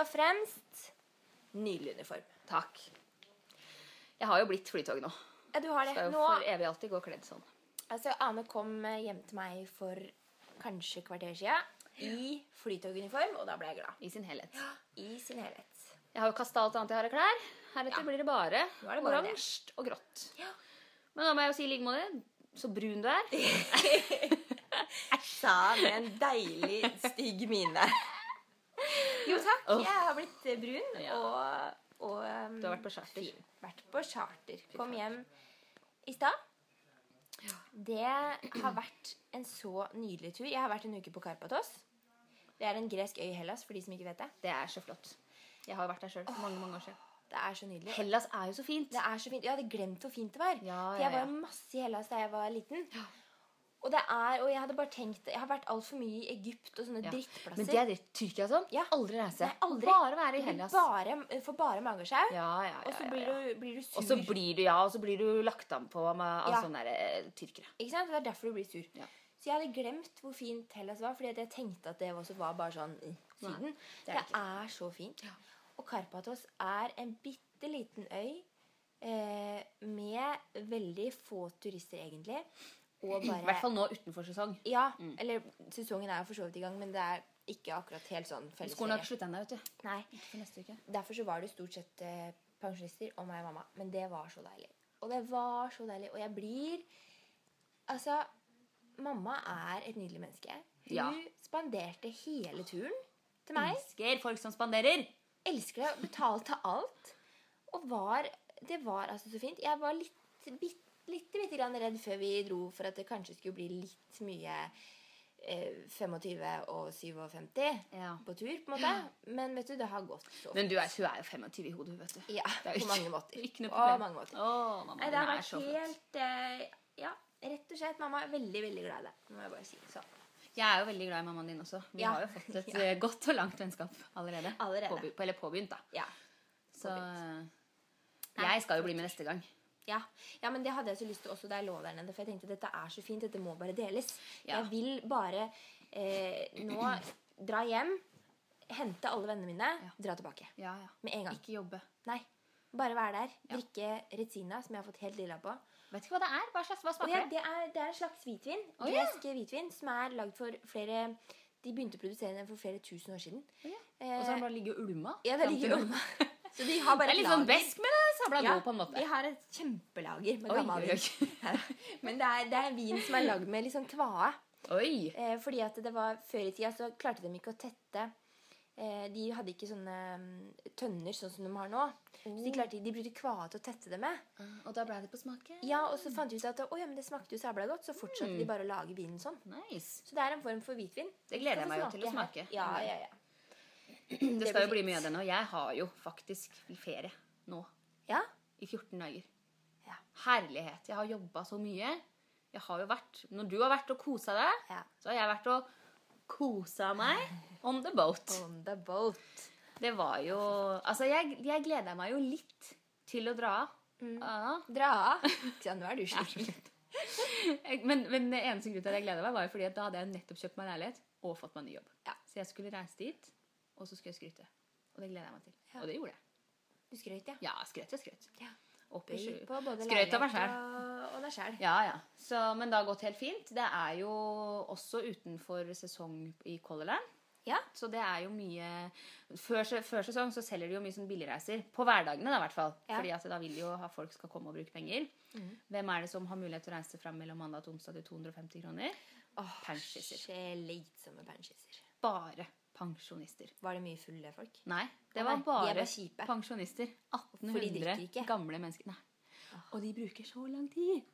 Og fremst Nydelig uniform. Takk. Jeg har jo blitt Flytoget nå. Ja, du har det. Skal jo Nå, for evig alltid gå kledd sånn. altså, Ane kom hjem til meg for kanskje kvarter siden i flytoguniform, og da ble jeg glad. I sin helhet. I sin helhet. Jeg har jo kasta alt annet jeg har av klær. Heretter Ja. blir det bare bare oransje og grått. Ja. Men da må jeg jo si i like måte så brun du er. Sa med en deilig, stygg mine. Jo takk, oh. jeg har blitt eh, brun, Ja. og, og um, Du har vært på charter. Vært på charter. Kom hjem i stad. Det har vært en så nydelig tur. Jeg har vært en uke på Karpatos. Det er en gresk øy i Hellas, for de som ikke vet det. Det er så flott. Jeg har vært der sjøl for mange mange år siden. Det er så nydelig. Hellas er jo så fint. Det er så fint. Jeg hadde glemt hvor fint det var. Ja, For ja, jeg var masse i Hellas da jeg var liten. Og det er, og jeg hadde bare tenkt Jeg har vært altfor mye i Egypt og sånne Ja. drittplasser. Men det er det Tyrkia sånn. Ja. Aldri reise. Nei, aldri. Bare være i Hellas. Bare, for bare magesjau. Ja, ja, ja, og så blir. Du, blir du sur. Og så blir du ja, og så blir du lagt an på med, Ja. sånne der, eh, tyrkere. Ikke sant? Det er derfor du blir sur. Så jeg hadde glemt hvor fint Hellas var, fordi jeg tenkte at det også var bare sånn i Syden. det det, er det er så fint. Og Karpatos er en bitte liten øy eh, med veldig få turister, egentlig. Og I hvert fall nå utenfor sesong. Ja, eller sesongen er jo for så vidt i gang, men det er ikke akkurat helt sånn Skolen har ikke slutta ennå, vet du. Nei. Ikke for neste uke. Derfor så var det stort sett eh, pensjonister og meg og mamma. Men det var så deilig. Og det var så deilig. Og jeg blir Altså, mamma er et nydelig menneske. Hun Ja. spanderte hele turen til meg. Elsker folk som spanderer. Elsker det. Betalte alt. Og var Det var altså så fint. Jeg var litt, bitt, litt, litt redd før vi dro for at det kanskje skulle bli litt mye eh, 25 og 57 Ja. på tur, på en måte. Men vet du, det har gått så Men du er, hun er jo 25 i hodet, vet du. Ja, på ikke- mange måter. Ikke noe På problem. mange måter. Å, mamma, Nei, det har vært helt eh, Ja, rett og slett. Mamma er veldig, veldig glad i deg. Må jeg bare si. sånn. Jeg er jo veldig glad i mammaen din også. Vi Ja. har jo fått et Ja. godt og langt vennskap allerede. Allerede. Påby- eller påbegynt, da. Ja. Så Påbegynt. eh, jeg skal jo bli med neste gang. Ja. ja, men det hadde jeg så lyst til også da jeg lå der nede. For jeg tenkte dette er så fint, dette må bare deles. Ja. Jeg vil bare eh, nå dra hjem, hente alle vennene mine, dra tilbake. Ja, ja. Med en gang. Ikke jobbe. Nei. Bare være der. Ja. Drikke Retina, som jeg har fått helt lilla på. Vet ikke hva det er. Hva slags hva smaker det, er, det er en slags hvitvin. Oh, ja. Gresk hvitvin som er lagd for flere De begynte å produsere den for flere tusen år siden. Ja. Eh, Og så har den bare ligget og ulma. ja, det ligger og ulma. Så de har bare Det er litt sånn besk, er sabla Ja, god på en måte. De har et kjempelager med gammel vin. Men det er, det er vin som er lagd med litt sånn kvae. Oi! Eh, fordi at det var Før i tida så klarte de ikke å tette eh, De hadde ikke sånne mm, tønner sånn som de har nå. Så Oh. de, klarte, de brukte kvae til å tette det med. Og da ble det på smaken. Ja, Og så fant de ut at å, ja, men det smakte jo sabla godt, så fortsatte Mm. de bare å lage vinen sånn. Nice. Så det er en form for hvitvin. Det gleder jeg meg jo til å smake. Ja, ja, ja. Det skal jo bli mye av det nå. Jeg har jo faktisk ferie nå. Ja? I 14 dager. Ja. Herlighet. Jeg har jobba så mye. Jeg har jo vært Når du har vært og kosa deg, Ja. så har jeg vært og kosa meg on the boat. On the boat. Det var jo Altså, jeg, jeg gleder meg jo litt til å dra av. Ja. Dra av. Ja, nå er du sliten. Men, men eneste grunnen til at jeg gleda meg, var jo fordi at da hadde jeg nettopp kjøpt meg leilighet og fått meg ny jobb. Ja. Så jeg skulle reise dit, og så skulle jeg skryte. Og det gleder jeg meg til. Ja. Og det gjorde jeg. Du skrøt, ja. Ja, skrøt og skrøt. ja. Oppi, på både Skrøt av meg sjæl. og, og deg sjæl. Ja, ja. Så, men det har gått helt fint. Det er jo også utenfor sesong i Color Line. Ja. Så det er jo mye Før, før sesong så selger de jo mye sånn billigreiser. På hverdagene, da, i hvert fall. Ja. Fordi at da vil de jo ha folk skal komme og bruke penger. Hvem er det som har mulighet til å reise fram mellom mandag og onsdag til 250 kroner? Åh, Pensjiser. Slitsomme pensjiser. Bare pensjonister. Var det mye fulle folk? Nei, det var bare pensjonister. For de drikker 1800 ikke. gamle mennesker. Nei. Og de bruker så lang tid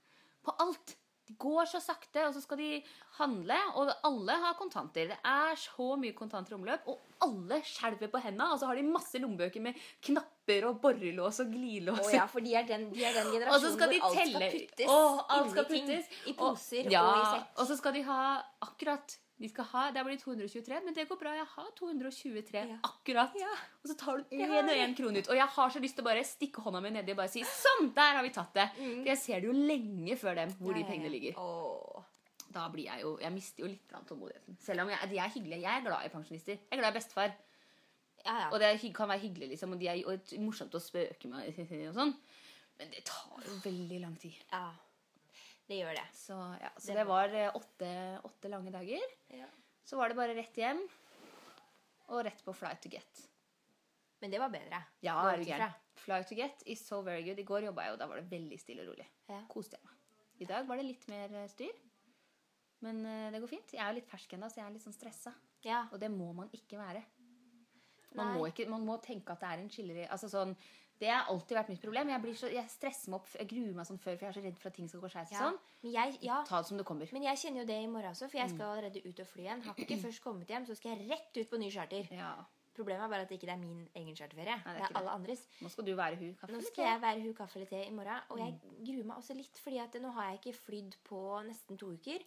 på alt. De går så sakte, og så skal de handle, og alle har kontanter. Det er så mye kontanter i omløp, og alle skjelver på hendene, og så har de masse lommebøker med knapper og borrelås og glidelås. Å ja, for de er den, de er den Og så generasjonen skal de hvor alt telle skal puttes Åh, alt skal puttes. I poser ja, og i sekk. Og så skal de ha akkurat de skal ha, Det blir 223, men det går bra. Jeg har 223 Ja. akkurat. Ja. Og så tar du én og én krone ut. Og jeg har så lyst til å bare stikke hånda mi nedi og bare si sånn, der har vi tatt det. For jeg ser det jo lenge før dem hvor Mm. Ja, de pengene ligger. Åh. Da blir jeg jo Jeg mister jo litt av tålmodigheten. Selv om jeg, de er hyggelige. Jeg er glad i pensjonister. Jeg er glad i bestefar. Ja, ja. Og det kan være hyggelig, liksom, og de er og morsomt å spøke med og sånn. Men det tar jo veldig lang tid. ja. Det gjør det. Så, ja, så Det det var eh, åtte, åtte lange dager. Ja. Så var det bare rett hjem og rett på fly to get. Men det var bedre. Ja, er du gæren. Fly to get is so very good. I går jobba jeg, og da var det veldig stille og rolig. Ja. Koste jeg meg. I dag var det litt mer eh, styr. Men eh, det går fint. Jeg er jo litt fersk ennå, så jeg er litt sånn stressa. Ja. Og det må man ikke være. Man må, ikke, man må tenke at det er en skiller i altså sånn, Det har alltid vært mitt problem. Jeg, blir så, jeg stresser meg opp, jeg gruer meg sånn før, for jeg er så redd for at ting skal gå skeis. Ja. Sånn. Ja. Ta det som det kommer. Men jeg kjenner jo det i morgen også, for Mm. jeg skal allerede ut og fly igjen. Har ikke først kommet hjem, så skal jeg rett ut på ny charter. Ja. Problemet er bare at det ikke er min egen charterferie. Nei, det er det er alle alle andres. Nå skal du være hun. Kaffe Nå skal jeg være hun kaffe eller te i morgen, og jeg Mm. gruer meg også litt, fordi at nå har jeg ikke flydd på nesten to uker.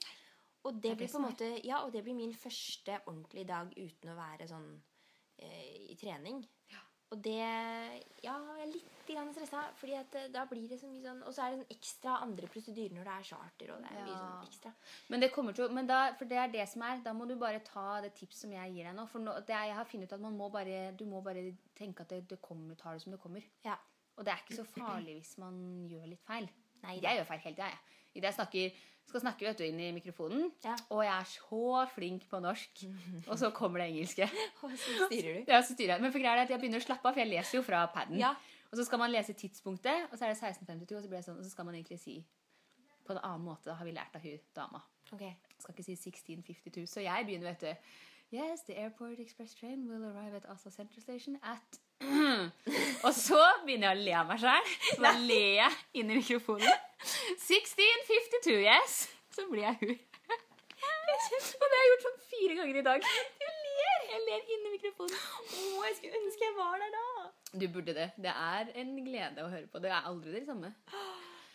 Og det, Det blir på en måte Ja, og det blir min første ordentlige dag uten å være sånn eh, i trening. Og det Ja, jeg er litt stressa, fordi at eh, da blir det så mye sånn Og så er det sånn ekstra andre prosedyrer når det er charter, og det er mye sånn ekstra. Men det kommer til men da, For det er det som er. Da må du bare ta det tips som jeg gir deg nå. For nå, det er, jeg har funnet ut at man må bare, du må bare tenke at det, det kommer, tar det som det kommer. Ja. Og det er ikke så farlig hvis man gjør litt feil. Nei, jeg gjør feil hele tida, jeg. Idet jeg snakker, skal snakke vet du, inn i mikrofonen, Ja. og jeg er så flink på norsk, og så kommer det engelske. Og så styrer du. Ja, så styrer jeg. Men for greia er at jeg begynner å slappe av, for jeg leser jo fra paden. Ja. Og så skal man lese tidspunktet, og så er det 16.52, og så, blir det sånn, og så skal man egentlig si på en annen måte, da har vi lært av hun dama. Ok. Jeg skal ikke si 1652, så jeg begynner, vet du. Yes, the airport express train will arrive at Oslo Central Station at Og så begynner jeg å le av meg sjøl. Så da ler jeg inn i mikrofonen. 1652, yes! Så blir jeg hun. Og det har jeg gjort sånn fire ganger i dag. Du ler! Jeg ler inn i mikrofonen. Å, jeg skulle ønske jeg var der da. Du burde det. Det er en glede å høre på. Det er aldri det samme.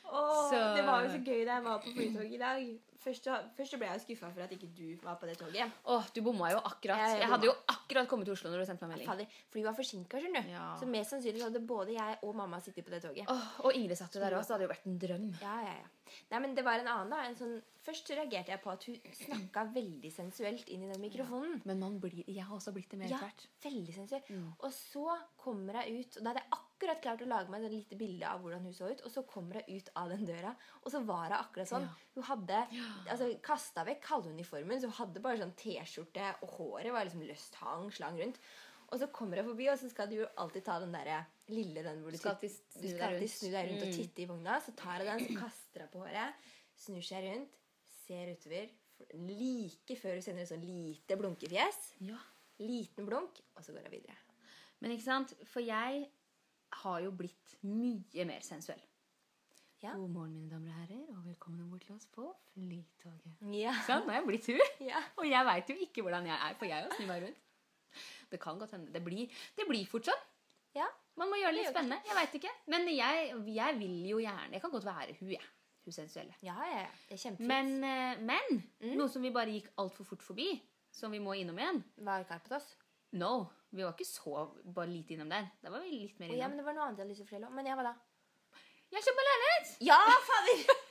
Åh, Så- Det var jo så gøy da jeg var på flytoget i dag. Først, så- først ble jeg skuffa for at ikke du var på det toget. Åh, du bomma jo akkurat. Jeg Jeg hadde jo akkurat kommet til Oslo når du sendte meg melding. Fader, flyet var forsinka, skjønner du. Ja. Så mest sannsynlig så hadde både jeg og mamma sittet på det toget. Åh, og Ingrid satt jo der også. Det hadde jo vært en drøm. Ja, ja, ja. Nei, men det var en annen, da. En sånn, først så reagerte jeg på at hun snakka veldig sensuelt inn i den mikrofonen. Men man blir, jeg har også blitt det mer Ja, etter hvert. veldig sensuelt. Mm. Og så kommer hun ut, og da hadde jeg akkurat klart å lage meg et lite bilde av hvordan hun så ut, og så kommer hun ut av den døra, og så var hun akkurat sånn. Ja. Hun hadde altså, kasta vekk halvuniformen, så hun hadde bare sånn T-skjorte, og håret var liksom løst hang, slang rundt. Og så kommer hun forbi, og så skal du jo alltid ta den der lille den hvor du, Skal alltid snu deg rundt. snu deg rundt og Mm. titte i vogna. Så tar hun den, så kaster hun på håret, snur seg rundt, ser utover. Like før hun sender et sånn lite blunkefjes. Ja. Liten blunk, og så går hun videre. Men ikke sant? For jeg har jo blitt mye mer sensuell. Ja. God morgen, mine damer og herrer, og velkommen om bord til oss på Flytoget. Ja. Sånn, nå er jeg blitt hun. ja. Og jeg veit jo ikke hvordan jeg er, for jeg òg snur meg rundt. Det kan godt hende. Det blir, det blir fort sånn. Ja. Man må gjøre det litt Det spennende. Jeg veit ikke. Men jeg, jeg vil jo gjerne Jeg kan godt være hun, jeg. Hun sensuelle. Ja, ja, ja. Det er kjempefint. Men, eh, men Mm. noe som vi bare gikk altfor fort forbi, som vi må innom igjen Var Karpatos? No, vi var ikke så bare lite innom der. Da var vi litt mer Å, ja, men det var noe annet jeg hadde lyst til å fortelle om. Men jeg var da? Jeg kjøper meg leilighet! Ja, fader!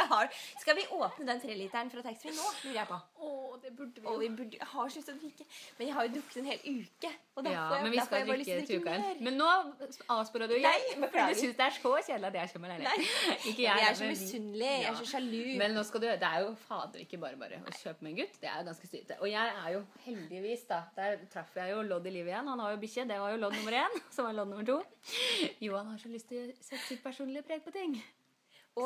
Jeg har. Skal vi åpne den treliteren fra taxfree nå? lurer jeg på. Å, det burde vi Og vi burde, jeg har så lyst til å drikke. Men jeg har jo drukket en hel uke. Og derfor, Ja, jeg, men vi skal drikke til uka. Men nå avspora du igjen. For du syns det er så kjedelig at jeg meg leilighet. Ikke Jeg er så misunnelig. Ja. Jeg er så sjalu. Men nå skal du, det er jo fader ikke bare bare å kjøpe med en gutt. Det er jo ganske styrete. Og jeg er jo heldigvis, da Der traff jeg jo Lodd i livet igjen. Han har jo bikkje. Det var jo Lodd nummer én. Så var Lodd nummer to. Johan har så lyst til å sette sitt personlige preg på ting.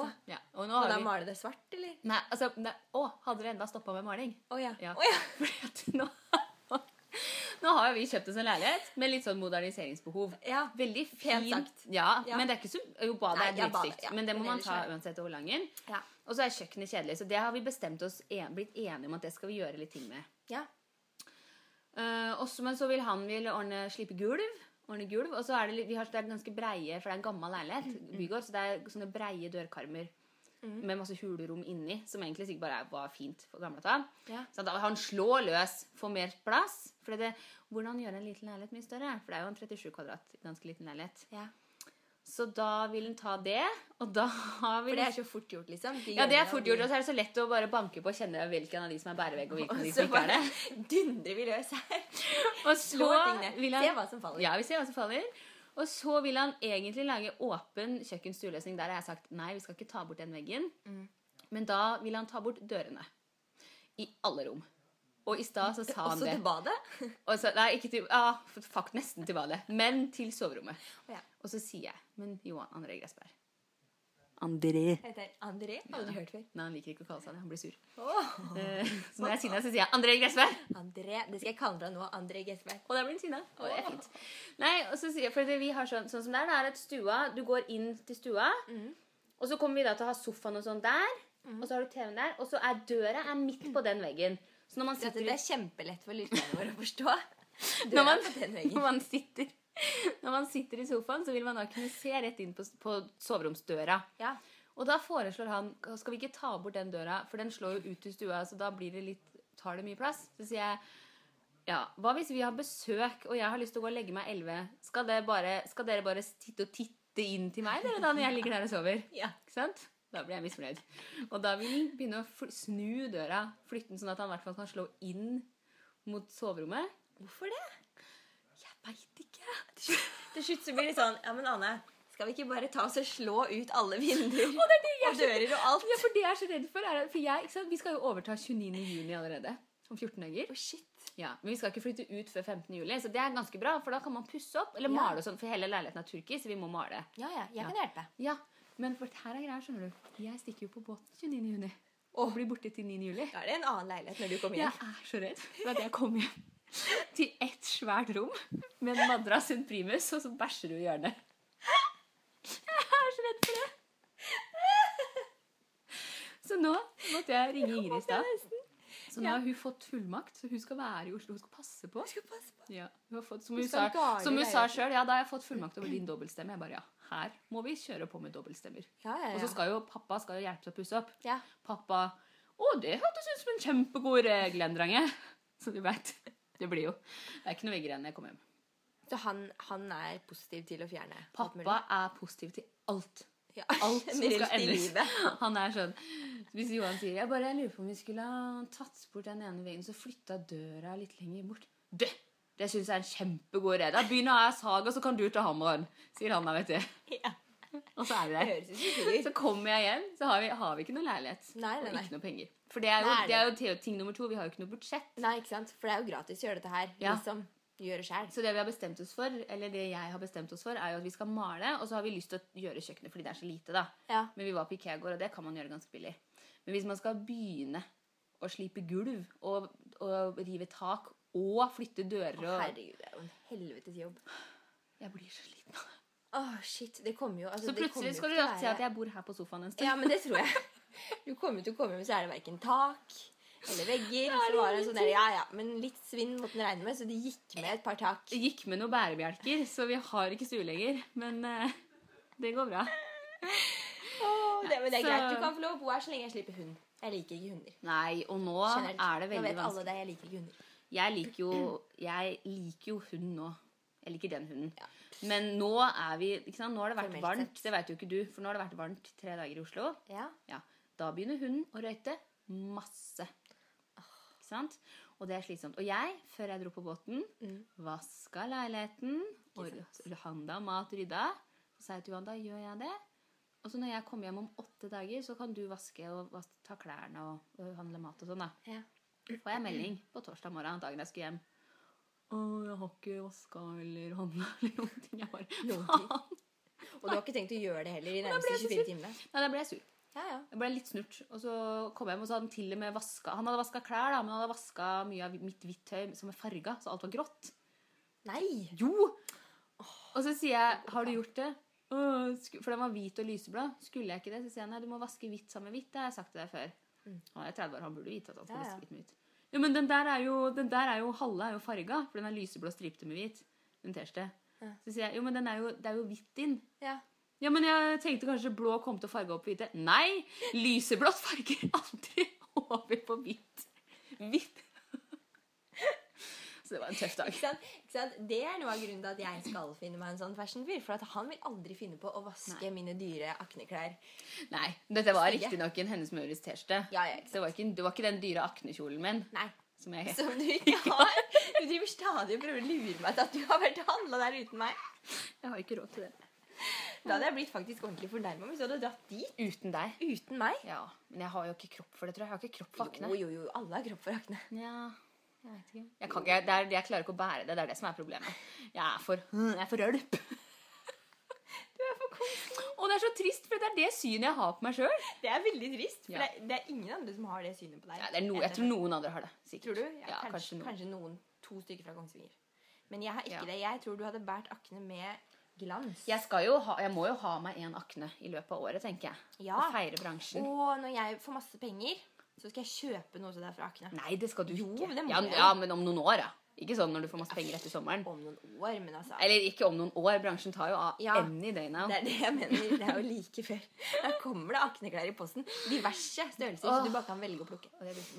Og, Ja, og nå og har da vi male det svart, eller? Nei, altså nei, Å, hadde dere enda stoppa med maling? Å ja. Ja. Å ja. Fordi nå, nå har vi kjøpt oss en leilighet med litt sånn moderniseringsbehov. ja. Veldig fint. sagt. Ja, Ja. men det er ikke så Jo, badet er dritstygt, ja. men det må man ta uansett over langen. Ja. Og så er kjøkkenet kjedelig, så det har vi bestemt oss en, blitt enige om at det skal vi gjøre litt ting med. ja. Uh, også, men så vil han vil ordne slipe gulv. Ordne gulv, Og så er det, vi har, det er ganske breie, for det er en gammel leilighet, bygård, så det er sånne breie dørkarmer med masse hulrom inni, som egentlig sikkert bare var fint for gamle dager. Ja. Så han slår løs, får mer plass. For det, hvordan gjøre en liten leilighet mye større? For det er jo en 37 kvadrat, ganske liten leilighet. ja. Så da vil han ta det, og da For det er så fort gjort, liksom. De Ja, det er fort gjort, og så er det så lett å bare banke på og kjenne hvilken av de som er bærevegg, og hvilken av de Og som så ikke er det. bare dundrer vi løs her. Og så vil tingene. Se hva som faller. Ja, vi ser hva som faller. Og så vil han egentlig lage åpen kjøkken-stueløsning. Der har jeg sagt nei, vi skal ikke ta bort den veggen. Mm. Men da vil han ta bort dørene. I alle rom. Og i stad så sa han Også det. til badet. Og så, nei, ikke til, ja, fuck, nesten til badet. Men til soverommet. Ja. Og så sier jeg Men Johan André Gressberg. André. Heter André. Hadde du hørt før? Nei, han liker ikke å kalle seg det. Han blir sur. Oh. Eh, Så når jeg er sinna, så sier jeg André Gressberg. André. Det skal jeg kalle deg nå. André Gressberg. Og da blir han sinna. Og det er fint. Nei, og så sier jeg, for vi har sånn, sånn som det er, det er at stua Du går inn til stua, mm. og så kommer vi da til å ha sofaen og sånn der. Og så har du TV-en der, og så er døra er midt på den veggen. Så når man Dette sitter det er kjempelett for lytterne våre å forstå. når man, når, man sitter, når man sitter i sofaen, så vil man da kunne se rett inn på, på soveromsdøra. Ja. Og da foreslår han skal vi ikke ta bort den døra, for den slår jo ut til stua, så da blir det litt, tar det mye plass. Så sier jeg ja, hva hvis vi har besøk, og jeg har lyst til å gå og legge meg 11? Skal, bare, skal dere bare titte og titte inn til meg dere, da, når jeg ligger der og sover? Ja. Ikke sant? Da blir jeg misfornøyd. Og da vil han begynne å snu døra, flytte den sånn at han i hvert fall kan slå inn mot soverommet. Hvorfor det? Jeg veit ikke. Til slutt så blir det sånn Ja, men Anne, skal vi ikke bare ta oss og slå ut alle vinduer Og det det og dører og alt? Ja, for det jeg er så redd for, er for jeg? Vi skal jo overta 29. juni allerede. Om 14 dager. Å, shit. Ja, Men vi skal ikke flytte ut før 15. juli, så det er ganske bra. For da kan man pusse opp, eller Ja. male og sånn, for hele leiligheten er turkisk, så vi må male. Ja, ja. Jeg kan hjelpe. Ja, Men for her er greia, skjønner du. Jeg stikker jo på båten 29. juni. Og blir borte til 9. juli. Da er det en annen leilighet når du kommer hjem. Jeg er så redd for at jeg kommer hjem til ett svært rom med en madrass, en primus, og så bæsjer du i hjørnet. Jeg er så redd for det. Så nå måtte jeg ringe Ingrid i stad. Så nå har hun fått fullmakt, så hun skal være i Oslo. Hun skal passe på. Skal passe på. Ja, hun har fått, som Hun hun sa, som hun sa sjøl, ja, da har jeg fått fullmakt over din dobbeltstemme. Jeg bare, ja, her må vi kjøre på med dobbeltstemmer. Ja, ja, Og så skal jo pappa skal jo hjelpe til å pusse opp. ja. Pappa Å, det hørtes ut som en kjempegod regel, Endrange. Så du veit. Det blir jo Det er ikke noe vegger igjen når jeg kommer hjem. Så han, han er positiv til å fjerne? Pappa er positiv til alt. Ja. Alt som skal endres. Han er sånn Hvis Johan sier jeg bare jeg lurer på om vi skulle ha tatt bort den ene veggen, så flytta døra litt lenger bort Det, det syns jeg er en kjempegod idé. Da begynner jeg saga, så kan du ta hammeren. Sier han da, vet du. Ja. Og så er vi Det der. Så kommer jeg hjem, så har vi, har vi ikke noe leilighet. Nei, nei, nei. Og ikke noe penger. For det er jo, det er jo ting nummer to. Vi har jo ikke noe budsjett. Nei, ikke sant? For det er jo gratis å gjøre dette her. Ja. Liksom. Gjøre sjøl. Så det vi har bestemt oss for, eller det jeg har bestemt oss for, er jo at vi skal male, og så har vi lyst til å gjøre kjøkkenet fordi det er så lite, da. Ja. Men vi var på Ikea i går, og det kan man gjøre ganske billig. Men hvis man skal begynne å slipe gulv og, og rive tak og flytte dører Å, og herregud, det er jo en helvetes jobb. Jeg blir så sliten. Åh, shit. Det kommer jo altså, Så plutselig skal du si at jeg bor her på sofaen en stund. Ja, men det tror jeg. Du kommer til å komme hjem, så er det verken tak eller vegger. Så det var det sånn der, ja, ja, Men litt svinn måtte den regne med, så det gikk med et par tak. Det gikk med noen bærebjelker, så vi har ikke stue lenger. Men uh, det går bra. Oh, det, men det er Så- greit. Du kan få lov å bo her så lenge jeg slipper hund. Jeg liker ikke hunder. Nei, og nå Generelt. er det Nå veldig vet alle vanskelig. det. Jeg liker ikke hunder. Jeg liker jo, jeg liker jo hund nå. Jeg liker den hunden. Ja. Men nå er vi ikke sant? Nå har det vært Formelt varmt. sett. Det vet jo ikke du, for nå har det vært varmt tre dager i Oslo. Ja. Ja, Da begynner hunden å røyte masse. Ikke sant? Og det er slitsomt. Og jeg, før jeg dro på båten, Mm. vaska leiligheten. Og handa mat, rydda. Så sa jeg til Johan da gjør jeg det. Og så når jeg kommer hjem om åtte dager, så kan du vaske og vas ta klærne og, og handle mat og sånn. da. ja. får jeg melding på torsdag morgen dagen jeg skulle hjem. Å, jeg har ikke vaska eller handla eller noen ting. Jeg bare faen. Og du har ikke tenkt å gjøre det heller i nærmeste 24 timer? Nei, da ble jeg sur. Ja, ja. Jeg ble litt snurt. Og så kom jeg hjem, og så hadde han til og med vaska Han hadde vaska klær, da, men han hadde vaska mye av mitt hvitt tøy som er farga, så alt var grått. Nei! Jo! Og så sier jeg 'Har du gjort det?' For den var hvit og lyseblå. Skulle jeg ikke det? Så sier jeg nei, du må vaske hvitt sammen med hvitt. Det har jeg sagt til deg før. Mm. Han er 30 år, han burde vite at han skal Ja, ja. vaske hvitt med hvitt. Jo, men den der er jo, den der er jo halve er jo farga, for den er lyseblå stripete med hvit. Den T-skjorte. Ja. Så sier jeg jo, men den er jo, det er jo hvitt inn. Ja. Ja, men jeg tenkte kanskje blå kom til å farge opp hvite. Nei! Lyseblått farger aldri over på hvitt. Hvitt. Så det var en tøff dag. Ikke sant? Ikke sant? Det er noe av grunnen til at jeg skal finne meg en sånn fashion-fyr. For at han vil aldri finne på å vaske mine dyre akneklær. Nei, dette var riktignok en Hennes Mauritz T-skjorte. Ja, ja, det, var ikke, det var ikke den dyre aknekjolen min. Nei. Som jeg Som du ikke har. Du driver stadig og prøver å lure meg til at du har vært og handla der uten meg. Jeg har ikke råd til det. Da hadde jeg blitt faktisk ordentlig fornærma hvis du hadde dratt dit Uten deg. uten meg. Ja, Men jeg har jo ikke kropp for det, tror jeg. Jeg har ikke kropp for akne. Jo, jo, jo. Alle har kropp for akne. Ja, jeg vet ikke. Jeg, kan ikke, det er, jeg klarer ikke å bære det. Det er det som er problemet. Jeg er for, jeg er for rølp. Du er for koselig. Og det er så trist, for det er det synet jeg har på meg sjøl. Det er veldig trist. For Ja. det, det er ingen andre som har det synet på deg. Ja, det er no, jeg tror noen andre har det. Sikkert. Tror du? Ja, kanskje, kanskje kanskje, noen. noen. To stykker fra Kongsvinger. Men jeg har ikke Ja. det. Jeg tror du hadde båret akne med glans. Jeg, skal jo ha, jeg må jo ha meg en akne i løpet av året, tenker jeg. Ja. Og feire bransjen. Og når jeg får masse penger, så skal jeg kjøpe noe til deg fra Akne. Nei, det skal du Jo, ikke. ja, ja, men om noen år, ja. Ikke sånn når du får masse penger etter sommeren. Om noen år, men altså Eller ikke om noen år. Bransjen tar jo av Ja. any day now. Det er det jeg mener. Det er jo like før. Da kommer det akneklær i posten. Diverse størrelser, så du bare kan velge å plukke.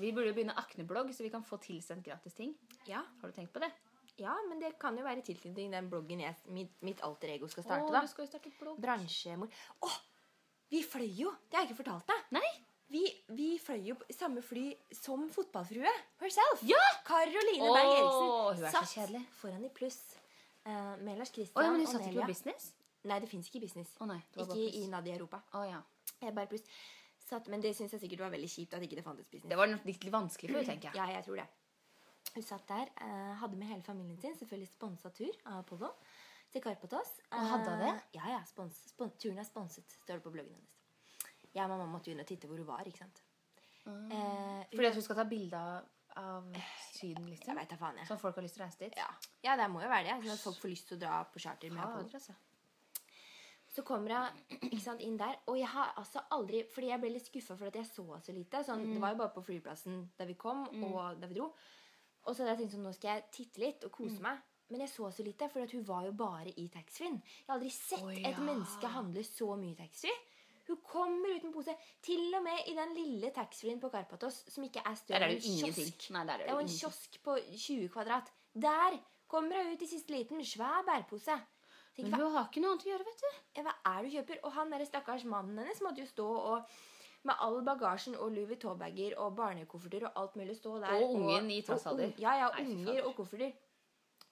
Vi burde jo begynne akneblogg, så vi kan få tilsendt gratis ting. Ja, Har du tenkt på det? Ja men det kan jo være i tilknytning den bloggen jeg, mitt, mitt alter ego skal starte. Åh, da. du skal jo starte blogg. Bransjemor. Å! Vi fløy jo! Det har jeg ikke fortalt deg. Nei? Vi, vi fløy jo på samme fly som fotballfrue herself. Ja! Caroline Åh, Berg Eriksen hun er så kjedelig. foran i pluss Uh, med Lars Christian Åh, ja, men hun satt ikke på business? Nei, det fins ikke business. Å nei, det var Ikke i Nadia Europa. Å ja. Jeg bare pluss. Satt, men det syns jeg sikkert var veldig kjipt at ikke det fantes business. Det var nok litt vanskelig for henne, tenker jeg. Ja, jeg tror det. Hun satt der, eh, hadde med hele familien sin, selvfølgelig sponsa tur av Apollo til Karpatos. Og hadde hun det? Eh, Ja, ja. Spons, spon, turen er sponset, står det på bloggen hennes. Jeg og mamma måtte jo inn og titte hvor hun var, ikke sant. Eh, Fordi at hun skal ta bilde av, Syden, liksom? Jeg vet da faen, jeg. Sånn folk har lyst til å reise dit? Ja. ja, det må jo være det. Sånn at folk får lyst til å dra på charter med Apollo. Altså. Så kommer hun inn der, og jeg har altså aldri Fordi jeg ble litt skuffa for at jeg så så lite. Sånn, Det var jo bare på flyplassen da vi kom, og da vi dro. Og så hadde jeg tenkt sånn, nå skal jeg titte litt og kose meg. Men jeg så så lite, for at hun var jo bare i taxfree-en. Jeg har aldri sett Å, et menneske handle så mye taxfree. Hun kommer uten pose. Til og med i den lille taxfree-en på Karpatos, som ikke er større enn en kiosk. Nei, der er Det det er jo en kiosk på 20 kvadrat. Der kommer hun ut i siste liten, svær bærpose. Tenk, Men hun har ikke noe annet å gjøre, vet du. ja, hva er det du kjøper? Og han der stakkars mannen hennes måtte jo stå og med all bagasjen og Louis Vuitton-bager og barnekofferter og alt mulig stå der. Og ungen i trassalder. Ja, ja, Nei, unger og kofferter.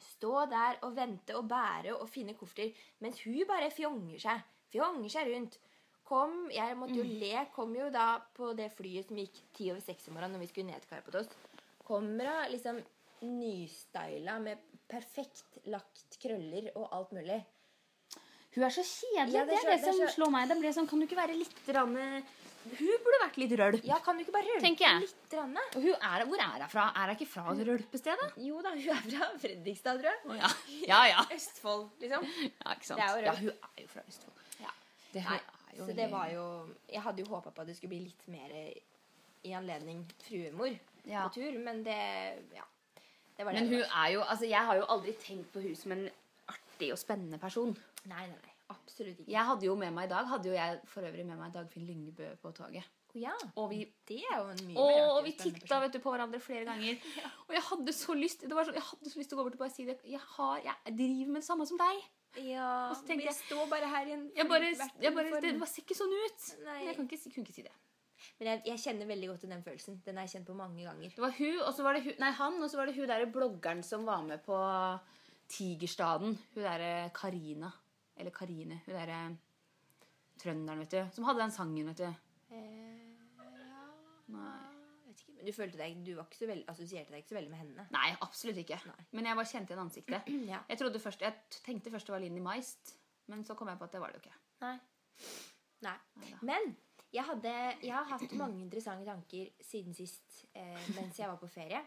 Stå der og vente og bære og finne kofferter, mens hun bare fjonger seg. Fjonger seg rundt. Kom, Jeg måtte Mm. jo le. Kom jo da på det flyet som gikk ti over seks om morgenen når vi skulle ned til Karpatos. Kommer hun liksom nystyla med perfekt lagt krøller og alt mulig. Hun er så kjedelig. Ja, det, det er er så- det, det er som så- slår meg. Det blir sånn, Kan du ikke være litt rann, eh, Hun burde vært litt rølp. Ja, kan du ikke bare rølpe Tenker jeg. litt? Rann, er, hvor er hun fra? Er hun ikke fra rølpestedet? Jo da, hun er fra Fredrikstad, tror jeg. Oh, ja. Ja, ja. Østfold, liksom. ja. Ikke sant. Det er jo rølp. ja, hun er jo fra Østfold. Ja. Det, Nei, er jo så det var jo Jeg hadde jo håpa på at det skulle bli litt mer i anledning fruemor Ja. på tur, men det Ja. Det var det. Men hun er jo Altså, jeg har jo aldri tenkt på hun som en artig og spennende person. Nei, nei, nei. Absolutt ikke. Jeg hadde jo med meg i dag Hadde jo jeg for øvrig med meg Dagfinn Lyngbø på toget. Ja. Og vi Det er jo en mye Og, og vi titta vet du, på hverandre flere ganger. Og jeg hadde så lyst Det var sånn, jeg hadde så lyst til å gå bort og bare si det. Jeg, har, jeg driver med det samme som deg. Ja, Og så tenkte jeg- står bare her i en Jeg bare, jeg bare, det bare ser ikke sånn ut. Nei. Jeg kan ikke, kunne ikke si det. Men jeg, jeg kjenner veldig godt til den følelsen. Den har jeg kjent på mange ganger. Det var hun, og så var det hun, nei, han, og så var det hun derre bloggeren som var med på Tigerstaden. Hun derre Karina. Eller Karine. Hun derre trønderen, vet du. Som hadde den sangen, vet du. Eh, ja Nei. Vet ikke. Men du følte deg Du var ikke så veldig, assosierte deg ikke så veldig med henne? Nei, absolutt ikke. Nei. Men jeg bare kjente igjen ansiktet. Ja. Jeg, trodde først, jeg tenkte først det var Linni Meist, men så kom jeg på at det var det jo ikke. Nei. Nei. Neida. Men jeg, hadde, jeg har hatt mange interessante tanker siden sist eh, mens jeg var på ferie.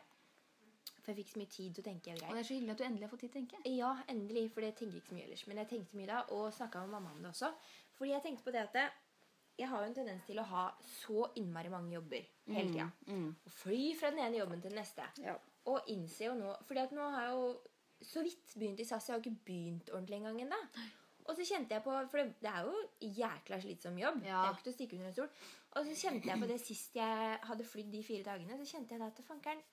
For jeg fikk så mye tid til å tenke og Og det er så hyggelig at du endelig har fått tid til å tenke. Ja, endelig, for det tenker jeg ikke så mye ellers. Men jeg tenkte mye da, og snakka med mamma om det også. Fordi jeg tenkte på det at det, jeg har jo en tendens til å ha så innmari mange jobber hele tida. Mm. Og fly fra den ene jobben til den neste. Ja. Og innser jo nå fordi at nå har jeg jo så vidt begynt i SAS. Jeg har ikke begynt ordentlig engang ennå. Og så kjente jeg på For det, det er jo jækla slitsom jobb. Det Ja. er jo ikke til å stikke under en stol. Og så kjente jeg på det sist jeg hadde flydd de fire dagene. Så kjente jeg da at fankeren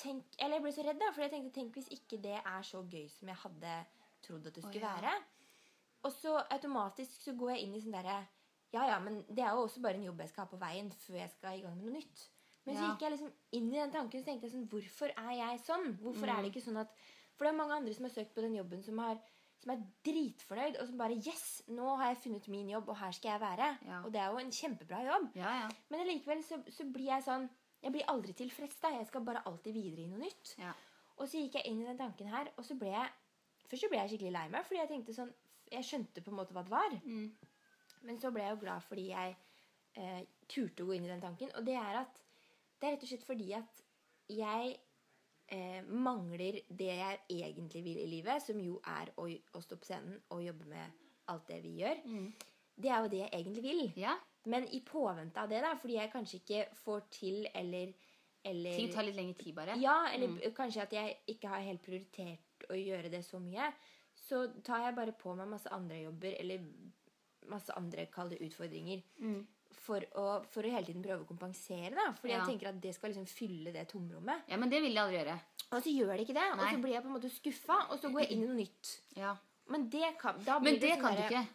tenk, Eller jeg ble så redd, da, for jeg tenkte tenk hvis ikke det er så gøy som jeg hadde trodd at det skulle skulle ja. være. Og så automatisk så går jeg inn i sånn derre Ja, ja, men det er jo også bare en jobb jeg skal ha på veien før jeg skal i gang med noe nytt. Men så gikk jeg liksom inn i den tanken så tenkte jeg sånn Hvorfor er jeg sånn? Hvorfor Mm. er det ikke sånn at For det er mange andre som har søkt på den jobben, som, har, som er dritfornøyd, og som bare Yes, nå har jeg funnet min jobb, og her skal jeg være. Ja. Og det er jo en kjempebra jobb. Ja, ja. Men allikevel så, så blir jeg sånn Jeg blir aldri tilfreds. da Jeg skal bare alltid videre i noe nytt. Ja. Og så gikk jeg inn i den tanken her, og så ble jeg Først så ble jeg skikkelig lei meg, fordi jeg tenkte sånn Jeg skjønte på en måte hva det var. Mm. Men så ble jeg jo glad fordi jeg eh, turte å gå inn i den tanken. Og det er at Det er rett og slett fordi at jeg eh, mangler det jeg egentlig vil i livet, som jo er å, å stå på scenen og jobbe med alt det vi gjør. Mm. Det er jo det jeg egentlig vil. ja. Men i påvente av det, da, fordi jeg kanskje ikke får til eller, eller Ting tar litt lengre tid, bare. Ja, eller Mm. kanskje at jeg ikke har helt prioritert å gjøre det så mye. Så tar jeg bare på meg masse andre jobber, eller masse andre kalde utfordringer. Mm. For å, for å hele tiden prøve å kompensere, da. Fordi Ja. jeg tenker at det skal liksom fylle det tomrommet. Ja, men det vil jeg aldri gjøre. Og så gjør det ikke det. Og så blir jeg på en måte skuffa, og så går jeg inn i noe nytt. Ja. Men det kan, Men det sånn kan du ikke.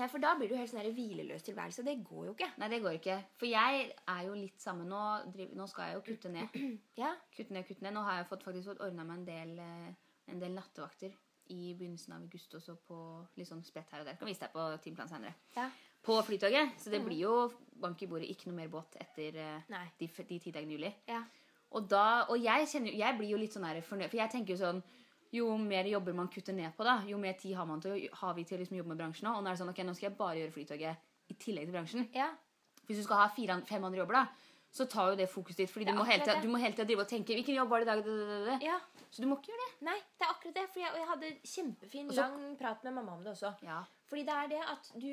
Nei, for da blir det jo helt sånn der hvileløs tilværelse. Det går jo ikke. Nei, det går ikke. For jeg er jo litt sammen nå. Nå skal jeg jo kutte ned. Ja, Kutte ned, kutte ned. Nå har jeg fått, faktisk fått ordna meg en del, eh, en del nattevakter i begynnelsen av august også på litt sånn spredt her og der. Kan vise deg på timeplan senere. ja. På Flytoget. Så det blir jo bank i bordet, ikke noe mer båt etter eh, Nei. de, de ti dagene i juli. Ja. Og, da, og jeg, kjenner, jeg blir jo litt sånn her fornøyd, for jeg tenker jo sånn jo mer jobber man kutter ned på, da, jo mer tid har, man til, har vi til å liksom jobbe med bransjen. Og nå er det sånn, ok, nå skal jeg bare gjøre Flytoget i tillegg til bransjen. ja. Hvis du skal ha fire, fem andre jobber, da, så tar jo det fokuset ditt. Fordi du må, hele du må hele tida drive og tenke 'Hvilken jobb var det i dag?' Det, det, det, ja. Så du må ikke gjøre det. Nei, det er akkurat det. Fordi jeg, og jeg hadde kjempefin, også, lang prat med mamma om det også. Ja. Fordi det er det at du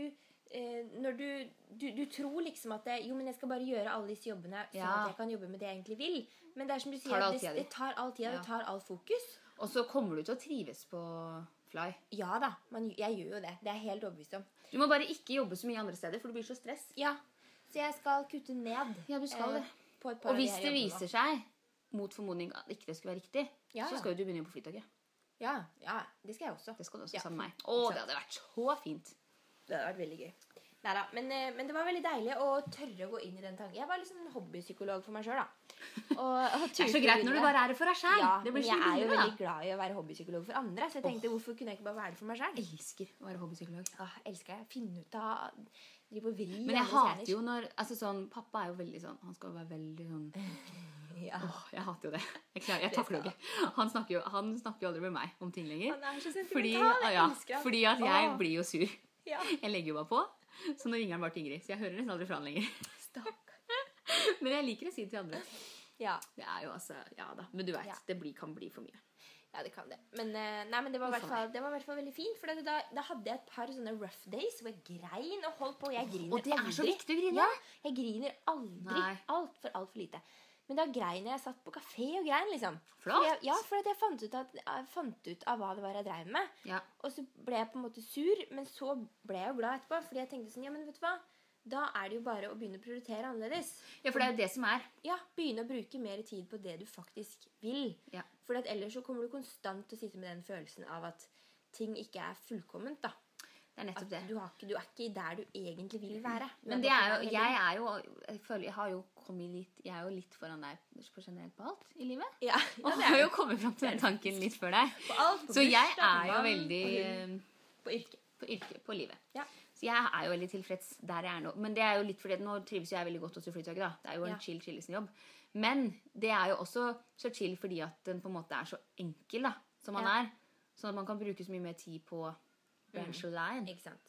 eh, Når du, du Du tror liksom at det, Jo, men jeg skal bare gjøre alle disse jobbene sånn Ja. at jeg kan jobbe med det jeg egentlig vil. Men det er som du sier, Tar det det, det, tar all tida. Ja. Det tar all fokus. Og så kommer du til å trives på Fly. Ja da. Man, jeg gjør jo det. Det er jeg helt overbevist om. Du må bare ikke jobbe så mye andre steder, for du blir så stress. Ja. Så jeg skal kutte ned. Ja, du skal eh, det. Eh, Og hvis det viser viser seg, mot formodning, at ikke det skulle være riktig, Ja, så skal jo du begynne på Flytoget. Ja, ja, det skal jeg også. Det skal du også Ja, sammen med meg. Å, det hadde vært så fint. Det hadde vært veldig gøy. Neida, men, eh, men det var veldig deilig å tørre å gå inn i den tanken. Jeg var liksom hobbypsykolog for meg sjøl, da. Og, og Det er så greit når du bare er det for deg sjøl. Ja, men jeg er jo da. veldig glad i å være hobbypsykolog for andre. Så jeg tenkte, hvorfor kunne jeg ikke bare være det for meg sjøl? Elsker å være hobbypsykolog. Ah, elsker jeg. Finne ut av vri Men jeg hater jo når altså sånn, Pappa er jo veldig sånn Han skal være veldig sånn ja. Åh, jeg hater jo det. Jeg, klarer, jeg takler det ikke. Han snakker, jo, han snakker jo aldri med meg om ting lenger. Han er så Fordi, ja, fordi at jeg blir jo sur. Ja. Jeg legger jo bare på. Så nå ringer han bare til Ingrid. Så jeg hører nesten aldri fra han lenger. Men jeg liker å si det til andre. Ja. Det er jo altså, ja da. Men du vet, Ja. det blir, kan bli for mye. ja, det kan det. Men, eh, nei, men det var i hvert fall, det var i hvert fall veldig fint. For da, da hadde jeg et par sånne rough days hvor jeg grein og holdt på. Jeg griner Og det er så aldri. viktig å grine. Ja, jeg griner aldri. Altfor, altfor lite. Men da grein jeg. Jeg satt på kafé og grein, liksom. Flott. Jeg, ja, for jeg fant ut, at, jeg fant ut av hva det var jeg dreiv med. Ja. Og så ble jeg på en måte sur, men så ble jeg jo glad etterpå. Fordi jeg tenkte sånn, ja, men vet du hva? Da er det jo bare å begynne å prioritere annerledes. ja, for det er jo det som er. Ja, Begynne å bruke mer tid på det du faktisk vil. Ja. For ellers så kommer du konstant til å sitte med den følelsen av at ting ikke er fullkomment. da. Det er nettopp det. du, har ikke, du er ikke der du egentlig vil være. Du Men det er jo, jeg er jo Jeg føler jeg har jo kommet litt Jeg er jo litt foran deg på generelt på alt i livet. ja, ja, har jo kommet fram til den tanken litt før deg. på alt. På Så jeg bursdag, er jo veldig på, eh, på yrke. på livet. Ja. Så jeg er jo veldig tilfreds der jeg er nå. Men det er jo litt fordi nå trives jeg veldig godt hos Flytoget. da. Det er jo en Ja. chill, chillesen jobb. Men det er jo også så chill fordi at den på en måte er så enkel da, som man er. Sånn at man kan bruke så mye mer tid på branch line. Ikke sant.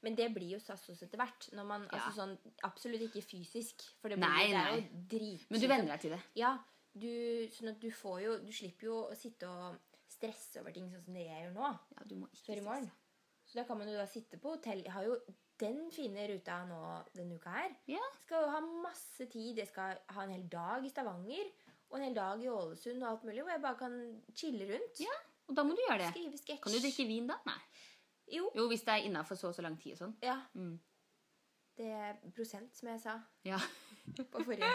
Men det blir jo SAS også etter hvert. Når man, Ja. altså sånn, Absolutt ikke fysisk, for det, blir, Nei, det er jo drit... Men du venner deg til det. Ja, du, sånn at du får jo Du slipper jo å sitte og stresse over ting sånn som det jeg gjør nå. Ja, du må ikke Før i morgen. Så da kan man jo da sitte på hotell. Jeg har jo den fine ruta nå denne uka her. Ja. Skal jo ha masse tid. Jeg skal ha en hel dag i Stavanger. Og en hel dag i Ålesund og alt mulig, hvor jeg bare kan chille rundt. Ja, og da må du gjøre det. Skrive sketsj. Kan du drikke vin da? Nei. Jo. Jo, hvis det er innafor så og så lang tid og sånn. Ja. Mm. Det er prosent, som jeg sa Ja. på forrige.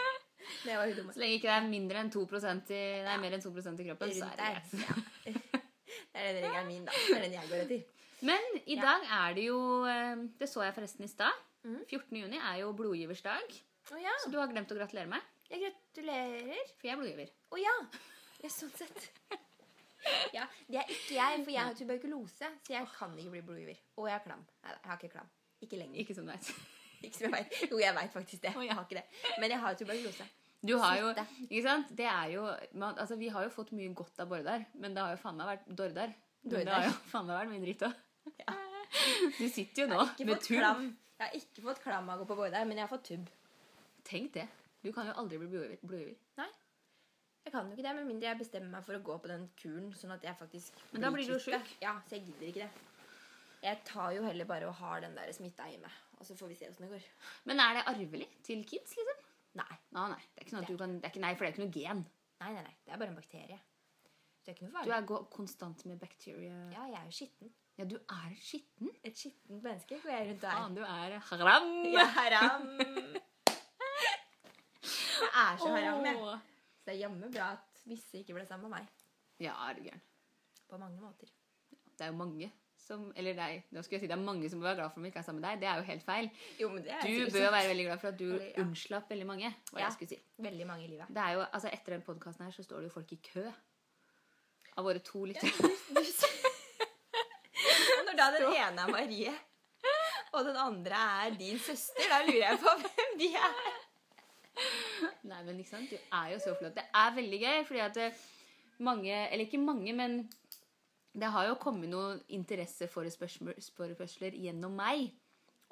Det var dumt. Så lenge ikke det er mindre enn 2% i, nei, mer enn 2% i kroppen, så er det greit. Ja. Det er den regelen min, da. Det er den jeg går etter. Men i Ja. dag er det jo eh, Det så jeg forresten i stad. Mhm. 14. juni er jo blodgiversdag. Oh, ja. Så du har glemt å gratulere meg, Jeg gratulerer. for jeg er blodgiver. Å ja. Ja, sånn sett. Ja, Det er ikke jeg, for jeg har tuberkulose, så jeg kan ikke bli blodgiver. Og jeg har klam. Nei, jeg har ikke klam. Ikke lenger. Ikke som du vet. Ikke som jeg vet. Jo, jeg veit faktisk det. Jeg har ikke det. Men jeg har tuberkulose. Du har jo, ikke sant? Det er jo, man, altså Vi har jo fått mye godt av Bårdar, men det har jo faen meg vært Dordar. Men det har jo faen meg vært mye dritt òg. Ja. Du sitter jo nå med klam. Jeg har ikke fått klam av å gå på Bårdar, men jeg har fått tubb. Tenk det. Du kan jo aldri bli blodgiver. blodgiver. Jeg kan jo ikke det, med mindre jeg bestemmer meg for å gå på den kuren, sånn at jeg faktisk blir Men da blir du jo sjuk. Ja, så jeg gidder ikke det. Jeg tar jo heller bare og har den der smitta i meg, og så får vi se åssen det går. Men er det arvelig til kids, liksom? Nei. Nei, nei. Det er ikke sånn at du kan, det er ikke, nei, for det er ikke noe gen. Nei, nei, nei. Det er bare en bakterie. Det er ikke noe farlig. Du er konstant med bacteria. Ja, jeg er jo skitten. Ja, du er skitten. Et skittent menneske går jeg rundt og er. Faen, du er haram. Ja, haram. Jeg er så haram, jeg. Så det er jammen bra at visse ikke ble sammen med meg. Ja, er du gæren. På mange måter. Det er jo mange som Eller nei, nå skulle jeg si det er mange som bør være glad for at de ikke er sammen med deg. Det er jo helt feil. Jo, men det er Du bør sant. være veldig glad for at du Eller, ja. unnslapp veldig mange. Hva Ja. jeg skulle si. Veldig mange i livet. Det er jo, altså Etter den podkasten her så står det jo folk i kø. Av våre to lyttere. Ja, når da den ene er Marie, og den andre er din søster, da lurer jeg på hvem de er. Nei, men ikke sant? Du er jo så flott. Det er veldig gøy, fordi at eh, mange Eller ikke mange, men det har jo kommet noen interesseforespørsler gjennom meg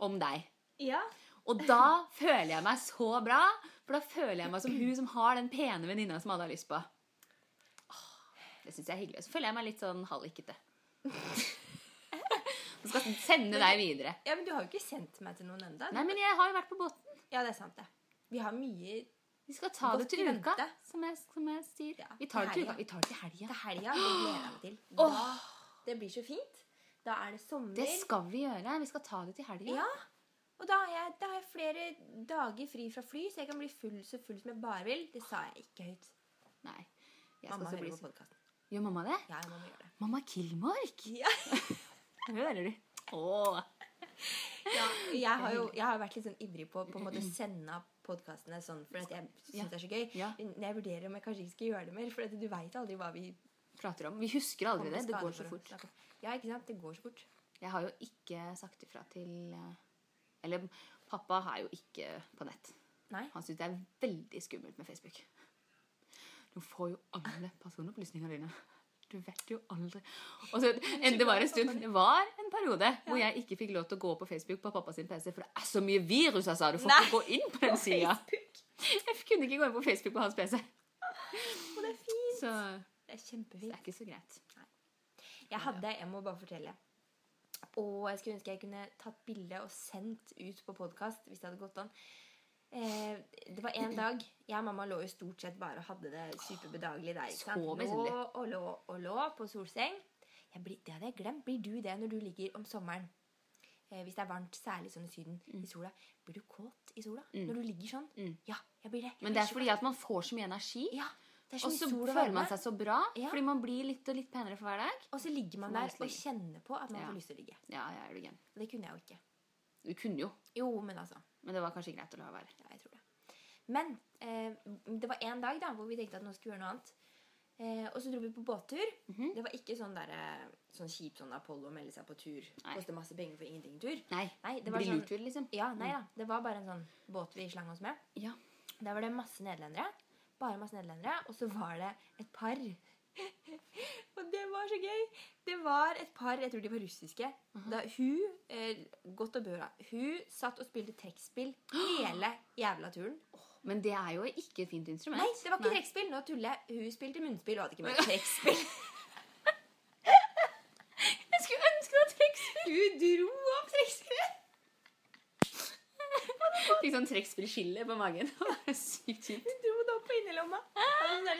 om deg. Ja. Og da føler jeg meg så bra, for da føler jeg meg som hun som har den pene venninna som alle har lyst på. Åh, Det syns jeg er hyggelig. Så føler jeg meg litt sånn halvikkete. Så skal sende deg videre. ja, men du har jo ikke sendt meg til noen ennå. Nei, men jeg har jo vært på båten. Ja, det er sant, det. Vi har mye Vi skal ta Godt det til uka, som jeg, som jeg sier. Ja, vi tar det til uka. Vi tar det til helga. til helga. Det gleder jeg meg til. Da, det blir så fint. Da er det sommer. Det skal vi gjøre. Vi skal ta det til helga. Ja. Og da har, jeg, da har jeg flere dager fri fra fly, så jeg kan bli full så full som jeg bare vil. Det sa jeg ikke høyt. Nei. Jeg Mamma hører på podkasten. Gjør mamma det? Ja, mamma gjør det. Mamma Kilmark? Ja. Hører du? Åh. Ja, jeg har jo jeg har vært litt sånn ivrig på på en måte å sende podkastene sånn for at jeg syns det er så gøy. Ja. Men jeg vurderer om jeg kanskje ikke skal gjøre det mer, for at du veit aldri hva vi Prater om. Vi husker aldri det. Det går så fort. Ja, ikke sant? Det går så fort. Jeg har jo ikke sagt ifra til eh, Eller pappa er jo ikke på nett. Nei. Han syns det er veldig skummelt med Facebook. Du får jo alle personopplysningene dine. Du vet jo aldri så, Det var en stund Det var en periode hvor jeg ikke fikk lov til å gå på Facebook på pappa sin PC, for det er så mye virus, altså. Du får Nei. ikke gå inn på den sida. Jeg kunne ikke gå inn på Facebook på hans PC. Og det er fint. Så Det er kjempefint. det er ikke så greit. Jeg hadde, jeg må bare fortelle Og jeg skulle ønske jeg kunne tatt bilde og sendt ut på podkast hvis det hadde gått an. Eh, det var en dag Jeg og mamma lå jo stort sett bare og hadde det superbedagelig der. ikke sant? Lå og lå og lå på solseng. Blir, det hadde jeg glemt. Blir du det når du ligger om sommeren? Eh, hvis det er varmt, særlig sånn i Syden, i sola. Blir du kåt i sola når du ligger sånn? Mm. Ja, jeg blir det. Jeg Men det er fordi at man får så mye energi. Ja, Og så føler man seg så bra, Ja. fordi man blir litt og litt penere for hver dag. Og så ligger man der og kjenner på at man Ja. får lyst til å ligge. Ja, jeg er det, det kunne jeg jo ikke. Du kunne jo, Jo, men altså. Men det var kanskje greit å la være. Ja, jeg tror det. Men eh, det var en dag da hvor vi tenkte at nå skulle vi gjøre noe annet. Eh, og så dro vi på båttur. Mhm. Det var ikke sånn, der, eh, sånn kjip sånn Apollo melde seg på tur. Nei. Koste masse penger for ingenting-tur. Nei, Nei, det var sånn liksom. Ja, nei da. Det var bare en sånn båt vi slang oss med. Ja. Der var det masse nederlendere. Bare masse nederlendere. Og så var det et par. Og det var så gøy! Det var et par, jeg tror de var russiske. Da hun, eh, godt og bra, hun satt og spilte trekkspill hele jævla turen. Men det er jo ikke et fint instrument. Nei, det var ikke trekkspill. Nå tuller jeg. Hun spilte munnspill og hadde ikke med trekkspill. Jeg skulle ønske det var trekkspill! Hun dro opp trekkspillet. Og det var Fikk sånn trekkspillskille på magen. Det var Sykt kjipt. Du må da på innerlomma.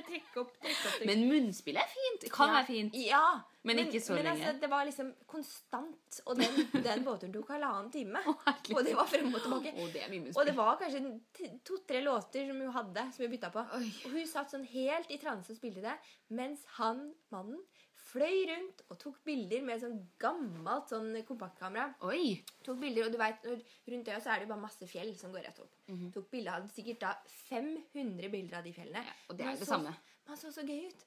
Trekke opp, trekke opp, Men munnspill er fint. Det kan Ja. være fint. Ja, Men ikke så men lenge. Altså, det var liksom konstant. Og den, den båtturen tok halvannen time. Oh, og det var frem og tilbake. Oh, det Og det var kanskje to-tre låter som hun hadde, som hun bytta på. Oi. Og hun satt sånn helt i transe og spilte det, mens han, mannen, fløy rundt og tok bilder med sånn gammelt sånn kompaktkamera. Oi. Tok bilder, og du vet, Rundt øya så er det bare masse fjell som går rett opp. Tok bilder, Hadde sikkert da 500 bilder av de fjellene. Ja, og det er det så- samme. Men han så så gøy ut.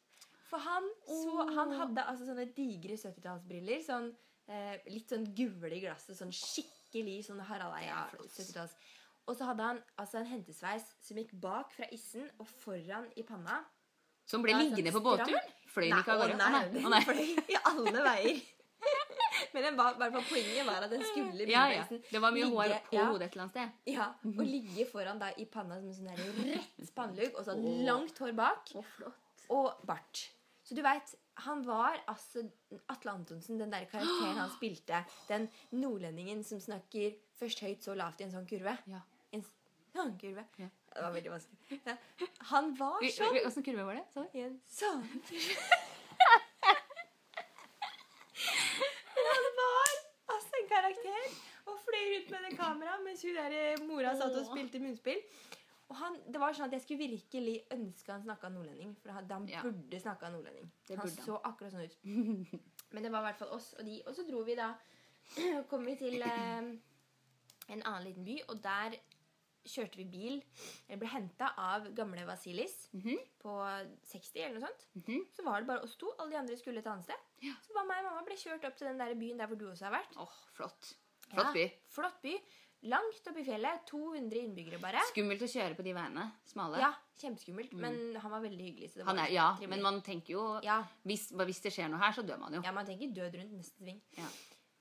For han, så, han hadde altså sånne digre 70-tallsbriller. Sånn, eh, litt sånn gule i glasset. Sånn skikkelig sånn Harald Eia 70-talls. Og så hadde han altså en hentesveis som gikk bak fra issen og foran i panna. Som ble Ja, liggende sånn på båtturen. Fløy den ikke av gårde? nei, nei, den fløy i alle veier. Men den var, bare poenget var at den skulle Ja, ja. Det var mye hår på ja, hodet et eller annet sted. Ja, og ligge foran deg i panna som en sånn der rett pannelugg, og så langt hår bak. Og bart. Så du veit, han var altså Atle Antonsen, den der karakteren han spilte. Den nordlendingen som snakker først høyt, så lavt i en sånn kurve. Ja. En sånn kurve. Ja. Det var veldig vanskelig. Ja. Han var sånn. Åssen kurve var det? I en sånn han var altså en karakter. Og fløy rundt med det kameraet mens hun der eh, mora satt og spilte munnspill. Og han, det var sånn at Jeg skulle virkelig ønske han snakka nordlending. For han, han Ja. burde snakka nordlending. Det han. så akkurat sånn ut. Men det var i hvert fall oss og de. Og så dro vi da kom vi til eh, en annen liten by, og der kjørte vi bil. Eller ble henta av gamle Vasilis Mhm. på 60 eller noe sånt. Mhm. Så var det bare oss to. Alle de andre skulle et annet sted. Ja. Så bare meg og mamma ble kjørt opp til den der byen der hvor du også har vært. Åh, flott. Flott by. Ja, flott by. Langt oppi fjellet. 200 innbyggere bare. Skummelt å kjøre på de veiene. Smale. Ja, kjempeskummelt. Men han var veldig hyggelig. Så det Han var er, ja, trivlig. men man tenker jo ja, hvis, hvis det skjer noe her, så dør man jo. ja, man tenker død rundt neste sving. Ja.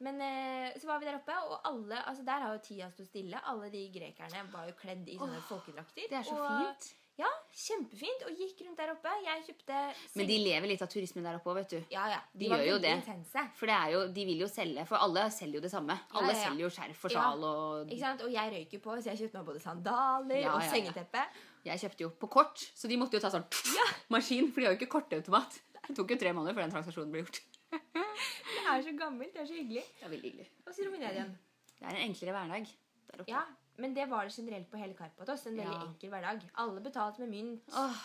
Men eh, så var vi der oppe, og alle altså der har jo tida stått stille. Alle de grekerne var jo kledd i sånne folkedrakter. Det er så og, fint. Ja, kjempefint. Og gikk rundt der oppe. Jeg kjøpte Men de lever litt av turismen der oppe òg, vet du. ja, ja, de de gjør jo det. Intense. For det er jo, de vil jo selge, for alle selger jo det samme. Alle ja, ja. selger jo skjerf og Ja. sjal og Ikke sant? Og jeg røyker på, så jeg kjøpte meg både sandaler Ja, og ja, ja. sengeteppe. Jeg kjøpte jo på kort, så de måtte jo ta sånn maskin, for de har jo ikke kortautomat. Det tok jo tre måneder før den transaksjonen ble gjort. Det er så gammelt. Det er så hyggelig. Det er veldig hyggelig. Og så igjen. Det er en enklere hverdag der oppe. Ja, men det var det generelt på hele Karpatos. En veldig Ja. enkel hverdag. Alle betalte med mynt. Oh.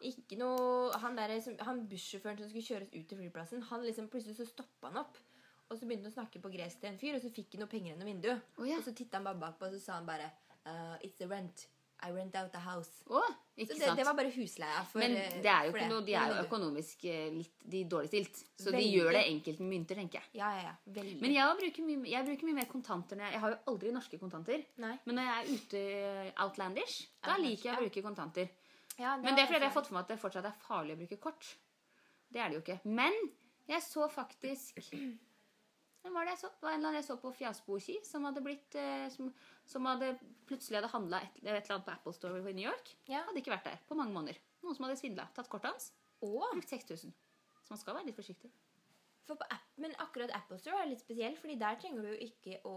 Ikke noe Han, der, som- han bussjåføren som skulle kjøre oss ut til flyplassen, han liksom plutselig så stoppa han opp. Og så begynte han å snakke på gresk til en fyr, og så fikk han noe penger gjennom vinduet. Oh, ja. Og så titta han bare bakpå, og så sa han bare uh, It's the rent. I rent out the house. Så ikke det, sant? det var bare husleia. For, Men eh, det er jo ikke noe, de er jo økonomisk eh, litt de dårlig stilt. Så de gjør det enkelt med mynter, tenker jeg. Ja, ja, ja. Veldig. Men jeg bruker, mye, jeg bruker mye mer kontanter. Jeg, jeg har jo aldri norske kontanter. Nei. Men når jeg er ute eh, outlandish, da Outlandish, liker jeg å bruke kontanter. Ja, Men det er fordi jeg har fått for meg at det fortsatt er farlig å bruke kort. Det er det jo ikke. Men jeg så faktisk Hvem var det jeg så? Det var en eller annen jeg så på Fjasboki som hadde blitt eh, som, som hadde plutselig hadde handla et, et eller annet på Apple Store i New York. Ja. Hadde ikke vært der på mange måneder. Noen som hadde svindla. Tatt kortet hans. og Brukt 6000. Så man skal være litt forsiktig. for på app, men akkurat Apple Store er litt spesiell, fordi der trenger du jo ikke å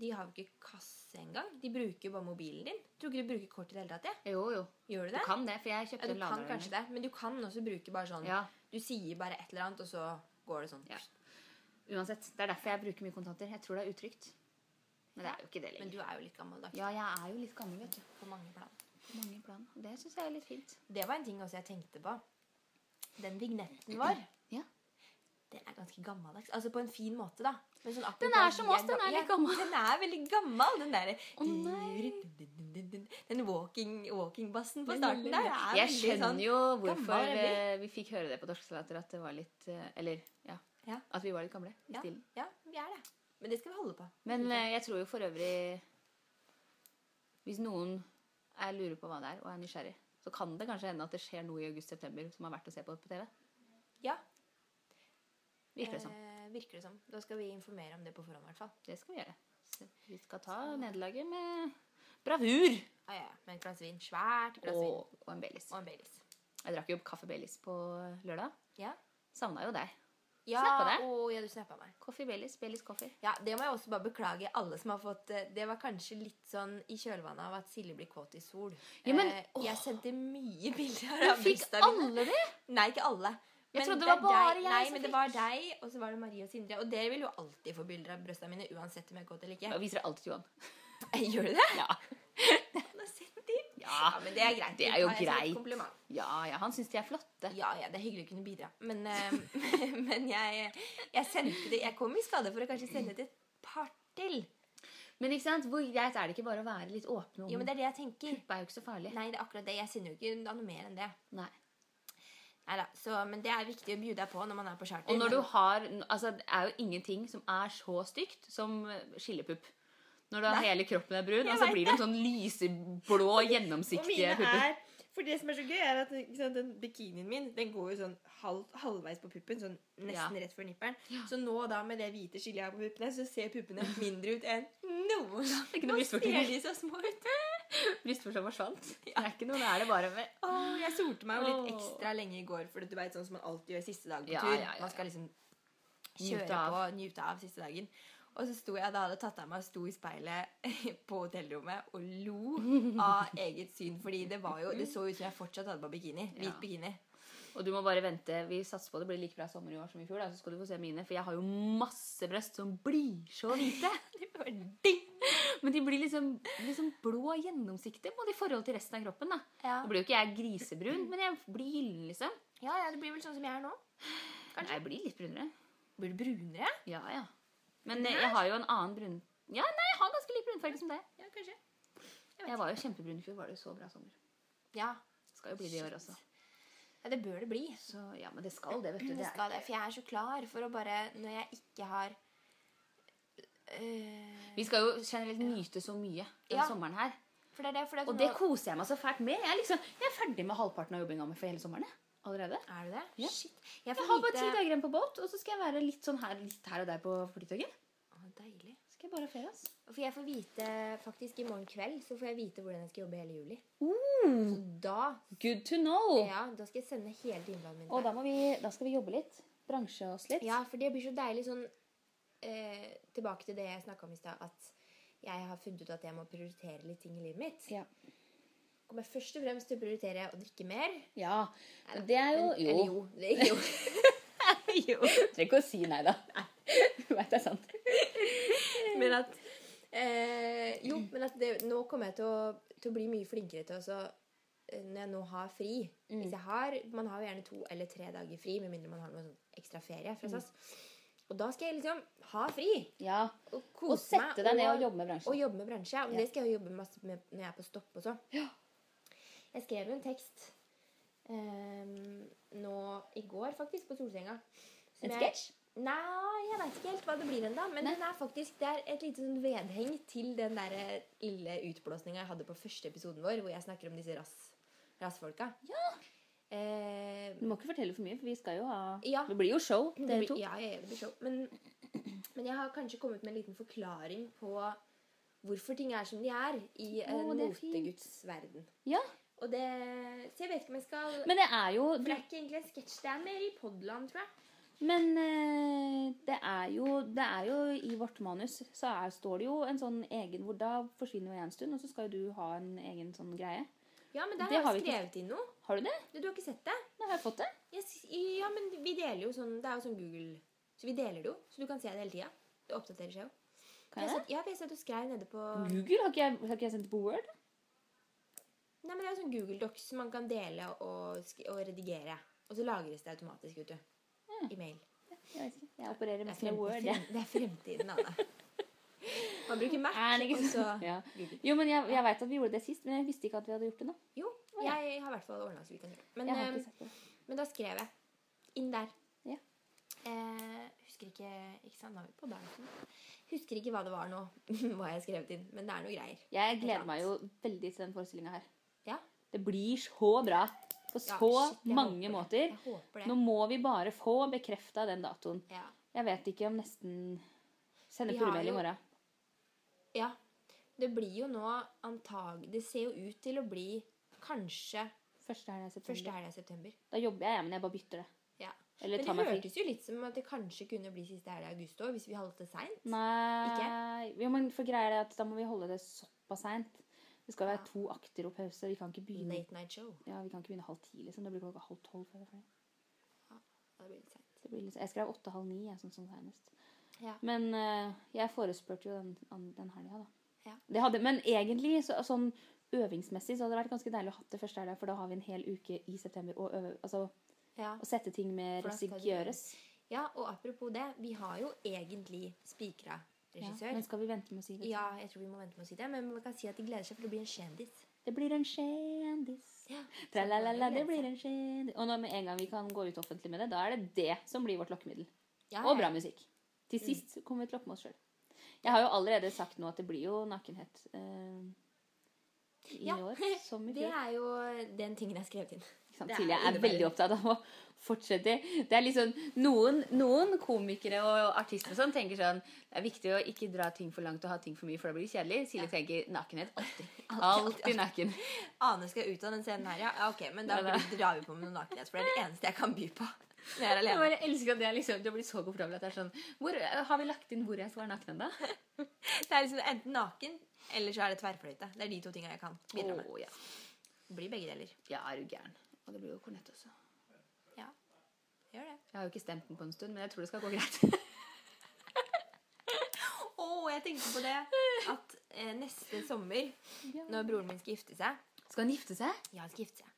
De har jo ikke kasse engang. De bruker jo bare mobilen din. Tror ikke du bruker kort i det hele tatt? Ja? Jo, jo. Gjør du Du kan det, for jeg Ja, kjøpte du en kan kanskje det, men du kan også bruke bare sånn Ja, Du sier bare et eller annet, og så går det sånn. Ja. Uansett. Det er derfor jeg bruker mye kontanter. Jeg tror det er utrygt. Men det er jo ikke det Men du er jo litt gammeldags Ja, jeg er jo litt gammel, vet du. på mange plan. På mange plan. Det syns jeg er litt fint. Det var en ting også jeg tenkte på. Den vignetten vår, Ja. den er ganske gammeldags. Altså på en fin måte, da. Men sånn Den er som oss, den er litt gammel. Den er veldig gammel, den derre. Den walking- walking-bassen på starten der er Jeg skjønner sånn jo hvorfor gammel, eh, vi fikk høre det på Torskesalater at det var litt eh, Eller ja, Ja. at vi var litt gamle i Ja. stilen. Ja, vi er det. Men det skal vi holde på. Men eh, jeg tror jo for øvrig Hvis noen er lurer på hva det er, og er nysgjerrig, så kan det kanskje hende at det skjer noe i august-september som er verdt å se på på TV. Ja, Virker det som. eh, virker det som. Da skal vi informere om det på forhånd, i hvert fall. Det skal vi gjøre. Så vi skal ta nederlaget med bravur. Ah, ja. Med et glass vin. Svært glass vin. Og, en. Og en Baileys. Jeg drakk jo kaffe Baileys på lørdag. Ja. Savna jo deg. Ja, og, ja, du snappa meg. Coffee Baileys. Baileys Coffee. Ja, Det må jeg også bare beklage alle som har fått eh, Det var kanskje litt sånn i kjølvannet av at Silje blir kåt i sol. Ja, men, eh, jeg sendte mye bilder Men av fikk brystene mine. alle det? Nei, ikke alle. Jeg trodde det var bare deg. jeg Nei, men det fikk. var deg, og så var det Marie og Sindre. Og dere vil jo alltid få bilder av brystene mine, uansett om jeg er kåt eller ikke. Jeg viser det alltid til Johan. Gjør du det? Ja. Han har sett de. Ja, men det er greit. det er jo greit. ja, ja, han syns de er flotte. Ja, ja, det er hyggelig å kunne bidra. Men, uh, men jeg, jeg sendte det Jeg kom i skade for å kanskje sende til et par til. Men ikke sant, hvor greit er det ikke bare å være litt åpne om Jo, men det er det jeg tenker. Pupp er jo ikke så farlig. Nei, det er akkurat det. Jeg sender jo ikke noe mer enn det. Nei. Neida, så, men det er viktig å bjude deg på når man er på charter. Og når du har Altså, det er jo ingenting som er så stygt som skillepupp. Når du har Nei. hele kroppen er brun, og så blir det en sånn lyseblå, gjennomsiktige pupper. er For det som er så gøy, er at sant, den bikinien min Den går jo sånn halv, halvveis på puppen, sånn nesten rett før nipperen. Så nå da med det hvite skillet jeg har på puppene, så ser puppene mindre ut enn noen gang. ikke noe Nå ser de så små ut. Brystvorta forsvant. Det er ikke noe, det er det bare med Åh, jeg solte meg jo litt ekstra lenge i går, for du vet sånn som man alltid gjør siste dag på Ja, tur. ja, ja, Man skal liksom kjøre på, nyte av siste dagen. Og så sto jeg da hadde tatt av meg og sto i speilet på hotellrommet og lo av eget syn. Fordi det var jo, det så ut som jeg fortsatt hadde på bikini. Hvit Ja. bikini. Og du må bare vente. Vi satser på det blir like bra sommer i år som i fjor. Da, så skal du få se mine. For jeg har jo masse bryst som blir så hvite. Det var ding! Men de blir liksom, liksom blå gjennomsiktige på i forhold til resten av kroppen. da. Ja. Nå blir jo ikke jeg grisebrun, men jeg blir gyllen, liksom. ja, ja, det blir vel sånn som jeg er nå. Nei, Jeg blir litt brunere. Blir du brunere? Ja, ja. Men eh, jeg har jo en annen brun... Ja, nei, jeg har ganske lik brunfarge som deg. Ja, kanskje. Jeg var jo kjempebrun i fjor. Var det jo så bra sommer. Ja. Skal jo bli det i år også. ja, det bør det bli. Så ja, men det skal det, vet du. Det Det skal det, for jeg er så klar for å bare Når jeg ikke har øh, vi skal jo generelt nyte så mye den Ja. sommeren her. Det det, Og det koser jeg meg så fælt med. Jeg er, liksom, jeg er ferdig med halvparten av jobbinga mi for hele sommeren. Allerede. Er du det? Ja. Shit. Jeg Jeg har bare ti dager igjen på båt, og så skal jeg være litt sånn her, litt her og der på flytoget. Å, Deilig. Skal jeg bare ha ferie, ass. For jeg får vite faktisk i morgen kveld så får jeg vite hvordan jeg skal jobbe hele juli. Mm. Så da, good to know. ja, da skal jeg sende hele timeplanen min. Og da, må vi, da skal vi jobbe litt. Bransje oss litt. Ja, for det blir så deilig sånn eh, Tilbake til det jeg snakka om i stad, at jeg har funnet ut at jeg må prioritere litt ting i livet mitt. Ja. Kommer først og fremst til å prioritere å drikke mer. Ja, men det er jo Men- Jo. Eller jo. Det, jo. jo. Trenger ikke å si nei, da. Du vet det er sant. Men at eh, Jo, men at det, nå kommer jeg til å, til å bli mye flinkere til å så, eh, Når jeg nå har fri Hvis jeg har, Man har jo gjerne to eller tre dager fri, med mindre man har noe sånn ekstra ferie fra SAS. Og da skal jeg liksom ha fri. Ja. Og Og sette deg ned og jobbe med bransjen. Og jobbe med bransje. Og Ja. det skal jeg jo jobbe masse med når jeg er på stopp også. Jeg skrev jo en tekst um, nå i går, faktisk, på solsenga. En sketsj? Nei, jeg veit ikke helt hva det blir ennå. Men den er faktisk, det er et lite sånn vedheng til den der eh, lille utblåsninga jeg hadde på første episoden vår, hvor jeg snakker om disse rass, rassfolka. Ja. Eh, Du må ikke fortelle for mye, for vi skal jo ha Ja. Det blir jo show, dere to. Ja, jeg, det blir show. Men, men jeg har kanskje kommet med en liten forklaring på hvorfor ting er som de er i er fint. moteguds verden. Ja. Og det, så jeg vet ikke om jeg skal Men det er jo For det er ikke egentlig en sketsj. Det er mer i podland, tror jeg. Men eh, det er jo Det er jo i vårt manus så er, står det jo en sånn egen Hvor da forsvinner jeg en stund, og så skal jo du ha en egen sånn greie. Ja, men der Det har jeg skrevet inn noe. Har du det? Du, du har ikke sett det? Nei, har jeg fått det. Yes, ja, men vi deler jo sånn Det er jo sånn Google Så vi deler det jo, så du kan se det hele tida. Det oppdaterer seg jo. Kan Jeg jeg sett, ja, for jeg satt og skrev nede på Google? Har ikke jeg, har ikke jeg sendt på Word? Nei, men Det er sånn Google Docs som man kan dele og, og redigere. Og så lagres det automatisk, vet du. I mail. Jeg vet ikke. Jeg opererer er, mest med Word. Ja. det er fremtiden, Anne. Man bruker Mac, og så? Ja. Jo, men jeg, jeg veit at vi gjorde det sist, men jeg visste ikke at vi hadde gjort det nå. Jo, jeg har i hvert fall ordna så vi kan gjøre. Men, det. men da skrev jeg inn der. Ja. Eh, husker ikke Ikke sant, da vi på dansen. Husker ikke hva det var nå, hva jeg har skrevet inn. Men det er noe greier. Jeg gleder meg jo veldig til den forestillinga her. Ja, Det blir så bra på Ja, så shit, mange måter. Nå må vi bare få bekrefta den datoen. Ja. Jeg vet ikke om nesten Sender purremail i morgen. ja. Det blir jo nå antag... Det ser jo ut til å bli kanskje Første helga i september. september. Da jobber jeg, ja, men jeg bare bytter det. Ja. Eller Men det hørtes jo litt som at det kanskje kunne bli siste helga i august òg, hvis vi holdt det seint. Nei jo, men for greia er at da må vi holde det såpass seint. Det skal være to akter og pause. Vi kan ikke begynne Late night show. Ja, vi kan ikke begynne halv ti, liksom. Det blir klokka halv tolv. før er. Ja, det blir litt sent. Det blir litt, jeg skrev åtte-halv ni, jeg, sånn som senest. Ja. Men uh, jeg forespurte jo den, den helga, da. Ja. Det hadde, men egentlig, så, sånn øvingsmessig, så hadde det vært ganske deilig å ha det første helga, for da har vi en hel uke i september å øve Altså Ja. å sette ting med For da skal det gjøres. ja, og apropos det, vi har jo egentlig spikra Ja. Men skal vi vente med å si det? Ja, jeg tror vi må vente med å si det, men man kan si at de gleder seg, for det blir en kjendis. Det blir en kjendis. Ja, Tralalala, det blir en kjendis. Og når med en gang vi kan gå ut offentlig med det, da er det det som blir vårt lokkemiddel. Ja, Og bra musikk. Til sist kommer vi til å lokke med oss sjøl. Jeg har jo allerede sagt nå at det blir jo nakenhet eh, i Ja, år som i Det er jo den tingen jeg har skrevet inn. Ikke jeg er veldig opptatt av å fortsette. Det er liksom, noen, noen komikere og artister og sånn tenker sånn Det er viktig å ikke dra ting for langt og ha ting for mye, for da blir det kjedelig. Silje tenker nakenhet alltid. Alltid naken. Ane skal ut av den scenen her, ja. ja ok, men da Ja, drar vi på med noe nakenhet, for det er det eneste jeg kan by på. Når jeg er Jeg bare elsker at det liksom, det blir så komfortabel at det er sånn hvor, Har vi lagt inn hvor jeg skal være naken ennå? Det er liksom enten naken, eller så er det tverrfløyte. Det er de to tinga jeg kan bidra med. Oh, ja. Det blir begge deler. ja, er du gæren. Og det blir jo kornett også. Ja, gjør det. Jeg har jo ikke stemt den på en stund, men jeg tror det skal gå greit. Å, jeg tenkte på det at eh, neste sommer, når broren min skal gifte seg Skal han gifte seg? Ja, han skal gifte seg.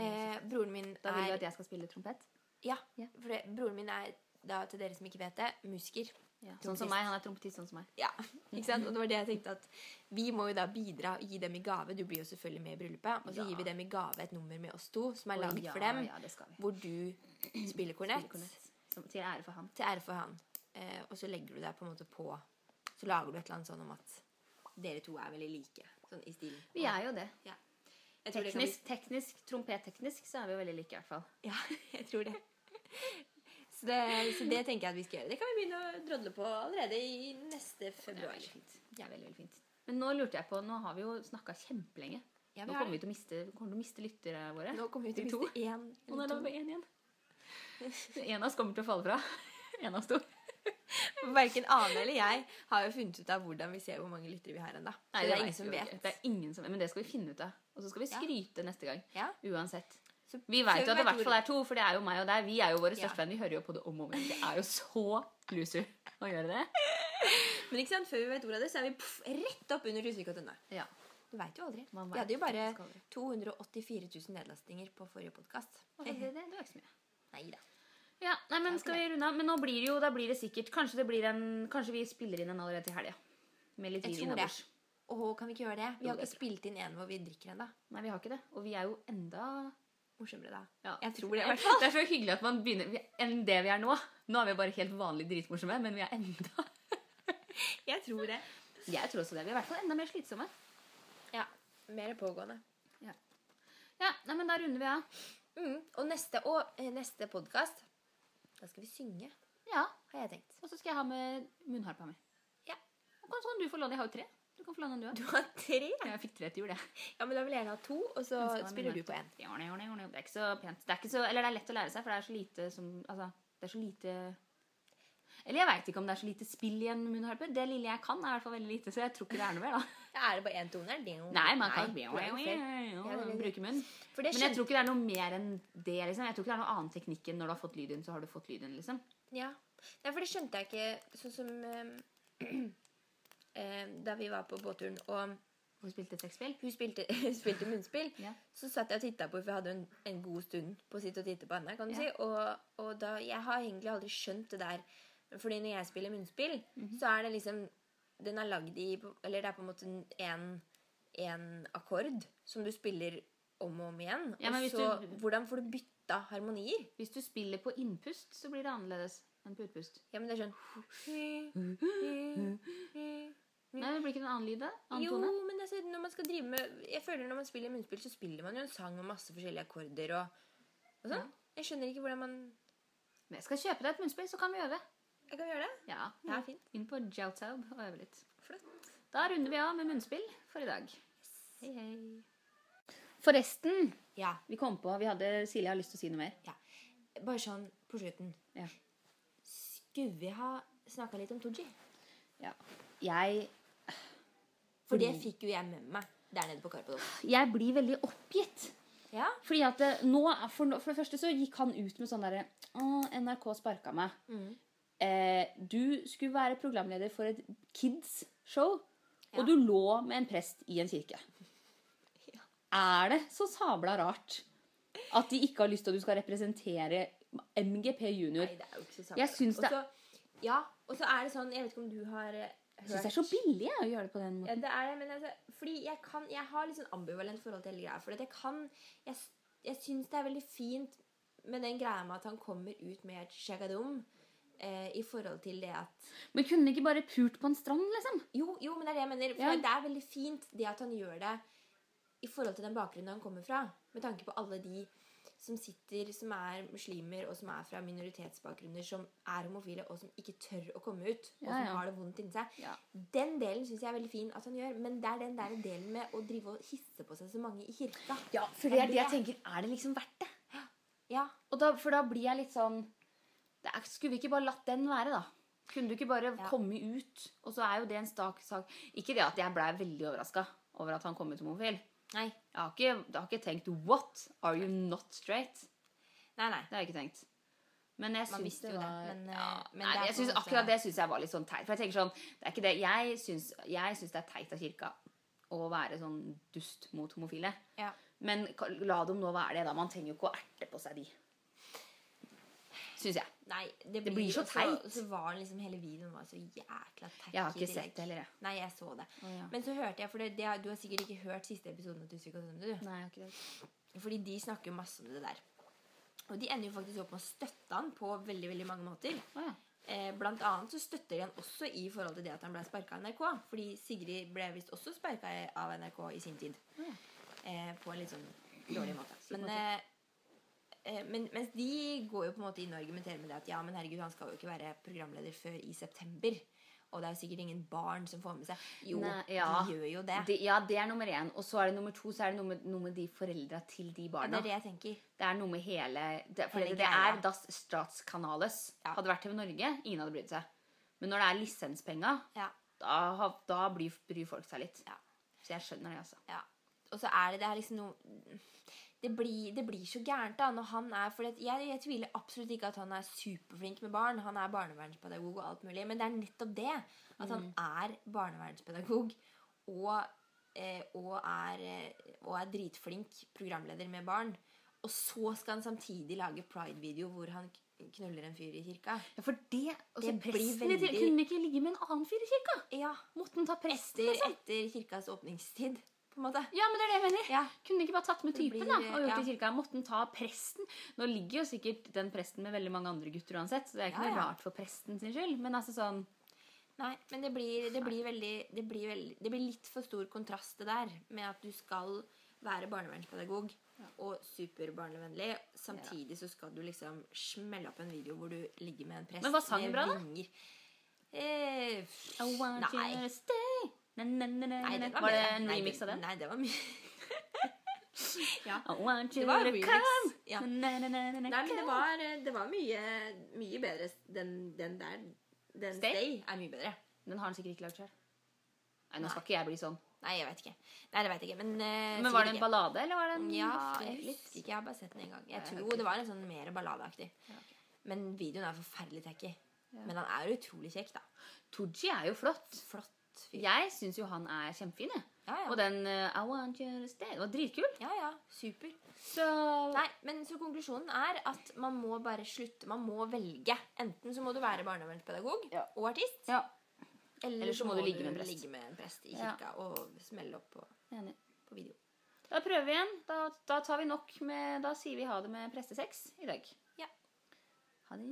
Eh, broren min Da vil du er at jeg skal spille trompet? Ja, Ja. for det, broren min er, da til dere som ikke vet det, musiker. Ja. Sånn som meg. Han er trompetist sånn som meg. Ja, ikke sant? Og det var det jeg tenkte at vi må jo da bidra og gi dem i gave. Du blir jo selvfølgelig med i bryllupet. Og så Ja. gir vi dem i gave et nummer med oss to som er laget ja, for dem. Hvor du spiller kornett. Spille kornett. Som, til ære for han. Til ære for han. Eh, og så legger du deg på en måte på Så lager du et eller annet sånn om at dere to er veldig like. Sånn i stilen. Vi er jo det. Ja. Kan bli- Teknisk, teknisk, trompetteknisk så er vi jo veldig like, i hvert fall. Ja, jeg tror det. Så, det. så det tenker jeg at vi skal gjøre. Det kan vi begynne å drodle på allerede i neste Det er februar. fint. Det er veldig, veldig fint. Men nå lurte jeg på, nå har vi jo snakka kjempelenge. Ja, Nå kommer vi til å miste, kommer til å miste lyttere våre. Nå kommer vi til å miste én Og nå er det bare én igjen. En av oss kommer til å falle fra. En av oss to. Verken Ane eller jeg har jo funnet ut av hvordan vi ser hvor mange lyttere vi har ennå. Det, Nei, det er ingen som vet. Det ingen som, men det skal vi finne ut av. Og så skal vi Ja. skryte neste gang. Ja. Uansett. Så Vi veit jo at det i hvert fall er to, for det er jo meg og deg. Vi er jo våre Ja. største venner. Vi hører jo på det om og om igjen. Det er jo så loser å gjøre det. Men ikke sant, før vi vet ordet av det, så er vi puff, rett opp under Tusvik og Tønne. Ja. Du veit jo aldri. Vi hadde jo bare faktisk 284 000 nedlastinger på forrige podkast. Det, det, det var ikke så mye. Nei da. Ja, nei, men skal vi runde av? Men nå blir det jo, da blir det sikkert Kanskje det blir en Kanskje vi spiller inn en allerede til helga. Med litt vin innabords. Å, kan vi ikke gjøre det? Vi har ikke spilt inn en hvor vi drikker ennå. Nei, vi har ikke det. Og vi er jo enda Morsommere da. ja. Jeg tror det, hvert. Det er så hyggelig at man begynner enn det vi er nå. Nå er vi bare helt vanlig dritmorsomme, men vi er enda Jeg tror det. Jeg tror også det. Vi er i hvert fall enda mer slitsomme. Ja. Mer pågående. Ja, nei, men da runder vi av. Mm. Og neste, og, eh, neste podkast, da skal vi synge, Ja. har jeg tenkt. Og så skal jeg ha med munnharpa mi. Ja. Og kan sånn du få låne. Jeg har jo tre. Du kan få låne en, du har tre? Ja, Jeg fikk tre til jul, jeg. Ja, men da vil jeg ha to, og så meg spiller du på én. Det er ikke så pent. Det så, eller det er lett å lære seg, for det er så lite som Altså, det er så lite Eller jeg veit ikke om det er så lite spill i en munnharpe. Det lille jeg kan, er i hvert fall veldig lite, så jeg tror ikke det er noe mer, da. Er det bare én jo- Nei, man kan. Ja, det. bruke munn. Men jeg tror ikke det er noe mer enn det. liksom. Jeg tror ikke det er noe annen teknikk enn når du har fått lyd inn, så har du fått lyd inn, liksom. Ja. Nei, for det skjønte jeg ikke sånn som eh, eh, Da vi var på båtturen, og Hun spilte sexspill? hun spilte, spilte munnspill, Ja. så satt jeg og titta på, for jeg hadde en, en god stund på å sitte og titte på henne. kan du Ja. si. Og, og da, jeg har egentlig aldri skjønt det der. Fordi når jeg spiller munnspill, Mhm. så er det liksom Den er lagd i Eller det er på en måte en, en akkord som du spiller om og om igjen. Ja, og så du- hvordan får du bytta harmonier? Hvis du spiller på innpust, så blir det annerledes enn på utpust. Ja, men det er sånn Nei, det blir ikke en annen lyd, da? Antone? Jo, men altså, når man skal drive med Jeg føler når man spiller munnspill, så spiller man jo en sang med masse forskjellige akkorder og, og sånn. Jeg skjønner ikke hvordan man Men jeg skal kjøpe deg et munnspill, så kan vi øve. Jeg kan gjøre det. Ja, Ja, fint. Inn på Joutaub og øve litt. Flott. Da runder vi av med munnspill for i dag. Hei, hei. Forresten, Ja. vi kom på Vi hadde Silje har lyst til å si noe mer. bare sånn på slutten Ja. Skulle vi ha snakka litt om Tooji? ja. Jeg, For det fikk jo jeg med meg der nede på Karpados. jeg blir veldig oppgitt. Ja. Fordi at nå, for, for det første så gikk han ut med sånn derre Å, NRK sparka meg. Mm. Eh, du skulle være programleder for et kids-show, Ja. og du lå med en prest i en kirke. Ja. Er det så sabla rart at de ikke har lyst til at du skal representere MGP junior? Nei, det er jo ikke så sabla. Jeg syns det- Ja, og så er det sånn Jeg vet ikke om du har Jeg syns det er så billig jeg, å gjøre det på den måten. Ja, det er det, men altså, fordi jeg kan Jeg har litt sånn ambivalent forhold til hele greia. For jeg kan Jeg, jeg syns det er veldig fint med den greia med at han kommer ut med et shagadum. Eh, I forhold til det at Men kunne ikke bare pult på en strand, liksom? Jo, jo, men det er det jeg mener. For Ja. det er veldig fint det at han gjør det i forhold til den bakgrunnen han kommer fra. Med tanke på alle de som sitter, som er muslimer, og som er fra minoritetsbakgrunner, som er homofile, og som ikke tør å komme ut, og Ja, som ja. har det vondt inni seg. Ja. Den delen syns jeg er veldig fin at han gjør, men det er den der delen med å drive og hisse på seg så mange i kirka. Ja, for det er det jeg tenker. Er det liksom verdt det? Ja, da, for da blir jeg litt sånn det er, Skulle vi ikke bare latt den være, da? Kunne du ikke bare Ja. komme ut? Og så er jo det en stak sak Ikke det at jeg blei veldig overraska over at han kom ut som homofil. Nei. Jeg har, ikke, jeg har ikke tenkt 'What? Are you not straight?' Nei, nei. Det har jeg ikke tenkt. Men jeg syns det var det, men, eh, ja, men nei, jeg synes, Akkurat det syns jeg var litt sånn teit. For jeg tenker sånn Det er ikke det. Jeg syns, jeg syns det er teit av kirka å være sånn dust mot homofile. Ja. Men la dem nå være det, da. Man trenger jo ikke å erte på seg de. Syns jeg. Nei, det, Det blir så teit. Så var liksom hele videoen var så jækla tacky. Jeg har ikke sett det heller, jeg. Nei, jeg så det. Oh, ja. Men så hørte jeg, for det, det, Du har sikkert ikke hørt siste episoden av Tusvik og Tønne, du. Nei, jeg har ikke det. Fordi de snakker jo masse om det der. Og de ender jo faktisk opp med å støtte han på veldig veldig mange måter. Oh, ja. Eh, blant annet så støtter de han også i forhold til det at han ble sparka av NRK. Fordi Sigrid ble visst også sparka av NRK i sin tid. Ja. Eh, på en litt sånn dårlig måte. Men, eh, men mens de går jo på en måte inn og argumenterer med det at ja, men herregud, han skal jo ikke være programleder før i september. Og det er jo sikkert ingen barn som får med seg Jo, Nei, ja. de gjør jo det. De, ja, det er nummer én. Og så er det nummer to så er det noe med, noe med de foreldra til de Ja, det er det jeg tenker. Det er noe med hele det, For Hele det, det er Das Staatskanales. Ja. Hadde vært TV Norge, ingen hadde brydd seg. Men når det er lisenspenga, Ja. da, da bryr, bryr folk seg litt. Ja. Så jeg skjønner det, altså. Ja. Og så er det, det er liksom noe det blir, det blir så gærent da når han er For jeg, jeg tviler absolutt ikke at han er superflink med barn. Han er barnevernspedagog og alt mulig. Men det er nettopp det. At han er barnevernspedagog og, eh, og, er, og er dritflink programleder med barn. Og så skal han samtidig lage pride-video hvor han knuller en fyr i kirka. Ja, for det, altså, Det blir presten veldig- veldig... kunne ikke ligge med en annen fyr i kirka. Ja, Måtte han ta presten, etter, liksom? etter kirkas åpningstid, på en måte. Ja, men det er det jeg mener. Ja. Kunne de ikke bare tatt med typen blir- da, og gjort ja. i kirka? Måtte han ta presten? Nå ligger jo sikkert den presten med veldig mange andre gutter uansett, så det er ikke Ja, noe rart for presten sin skyld. Men altså sånn Nei, men det blir, det blir veldig det blir, veldig, det blir litt for stor kontrast det der med at du skal være barnevernspedagog og superbarnevennlig. Samtidig så skal du liksom smelle opp en video hvor du ligger med en prest Men hva sang bra, da? Eh, I want nei. you to stay na, na, na, Nei, na. var, Var det en remix av den? Nei, det var mye Ja. Det var remix. Ja. Nei, men det var, det var mye, mye bedre. Den, den der Den Stay? Stay er mye bedre. Den har han sikkert ikke lagd sjøl. Nei, nå skal ikke jeg bli sånn. Nei, jeg vet ikke. Nei, det vet jeg ikke, men uh, Men var det en ikke. ballade, eller var det en Ja, jeg litt? ikke. Jeg har bare sett den en gang. Jeg tror okay. det var en sånn mer balladeaktig. Ja, okay. Men videoen er forferdelig tacky. Ja. Men han er utrolig kjekk, da. Tooji er jo flott. Flott fyr. Jeg syns jo han er kjempefin, jeg. Ja, ja. Og den uh, I want you to stay var dritkul. ja, ja. Super. Så Nei, men så konklusjonen er at man må bare slutte. Man må velge. Enten så må du være barnevernspedagog Ja. og artist. Ja. Eller, Eller så må du ligge med en prest. ligge med en prest i kirka og smelle opp på, på video. Da prøver vi igjen. Da, da tar vi nok med Da sier vi ha det med prestesex i dag. Ja. Ha det.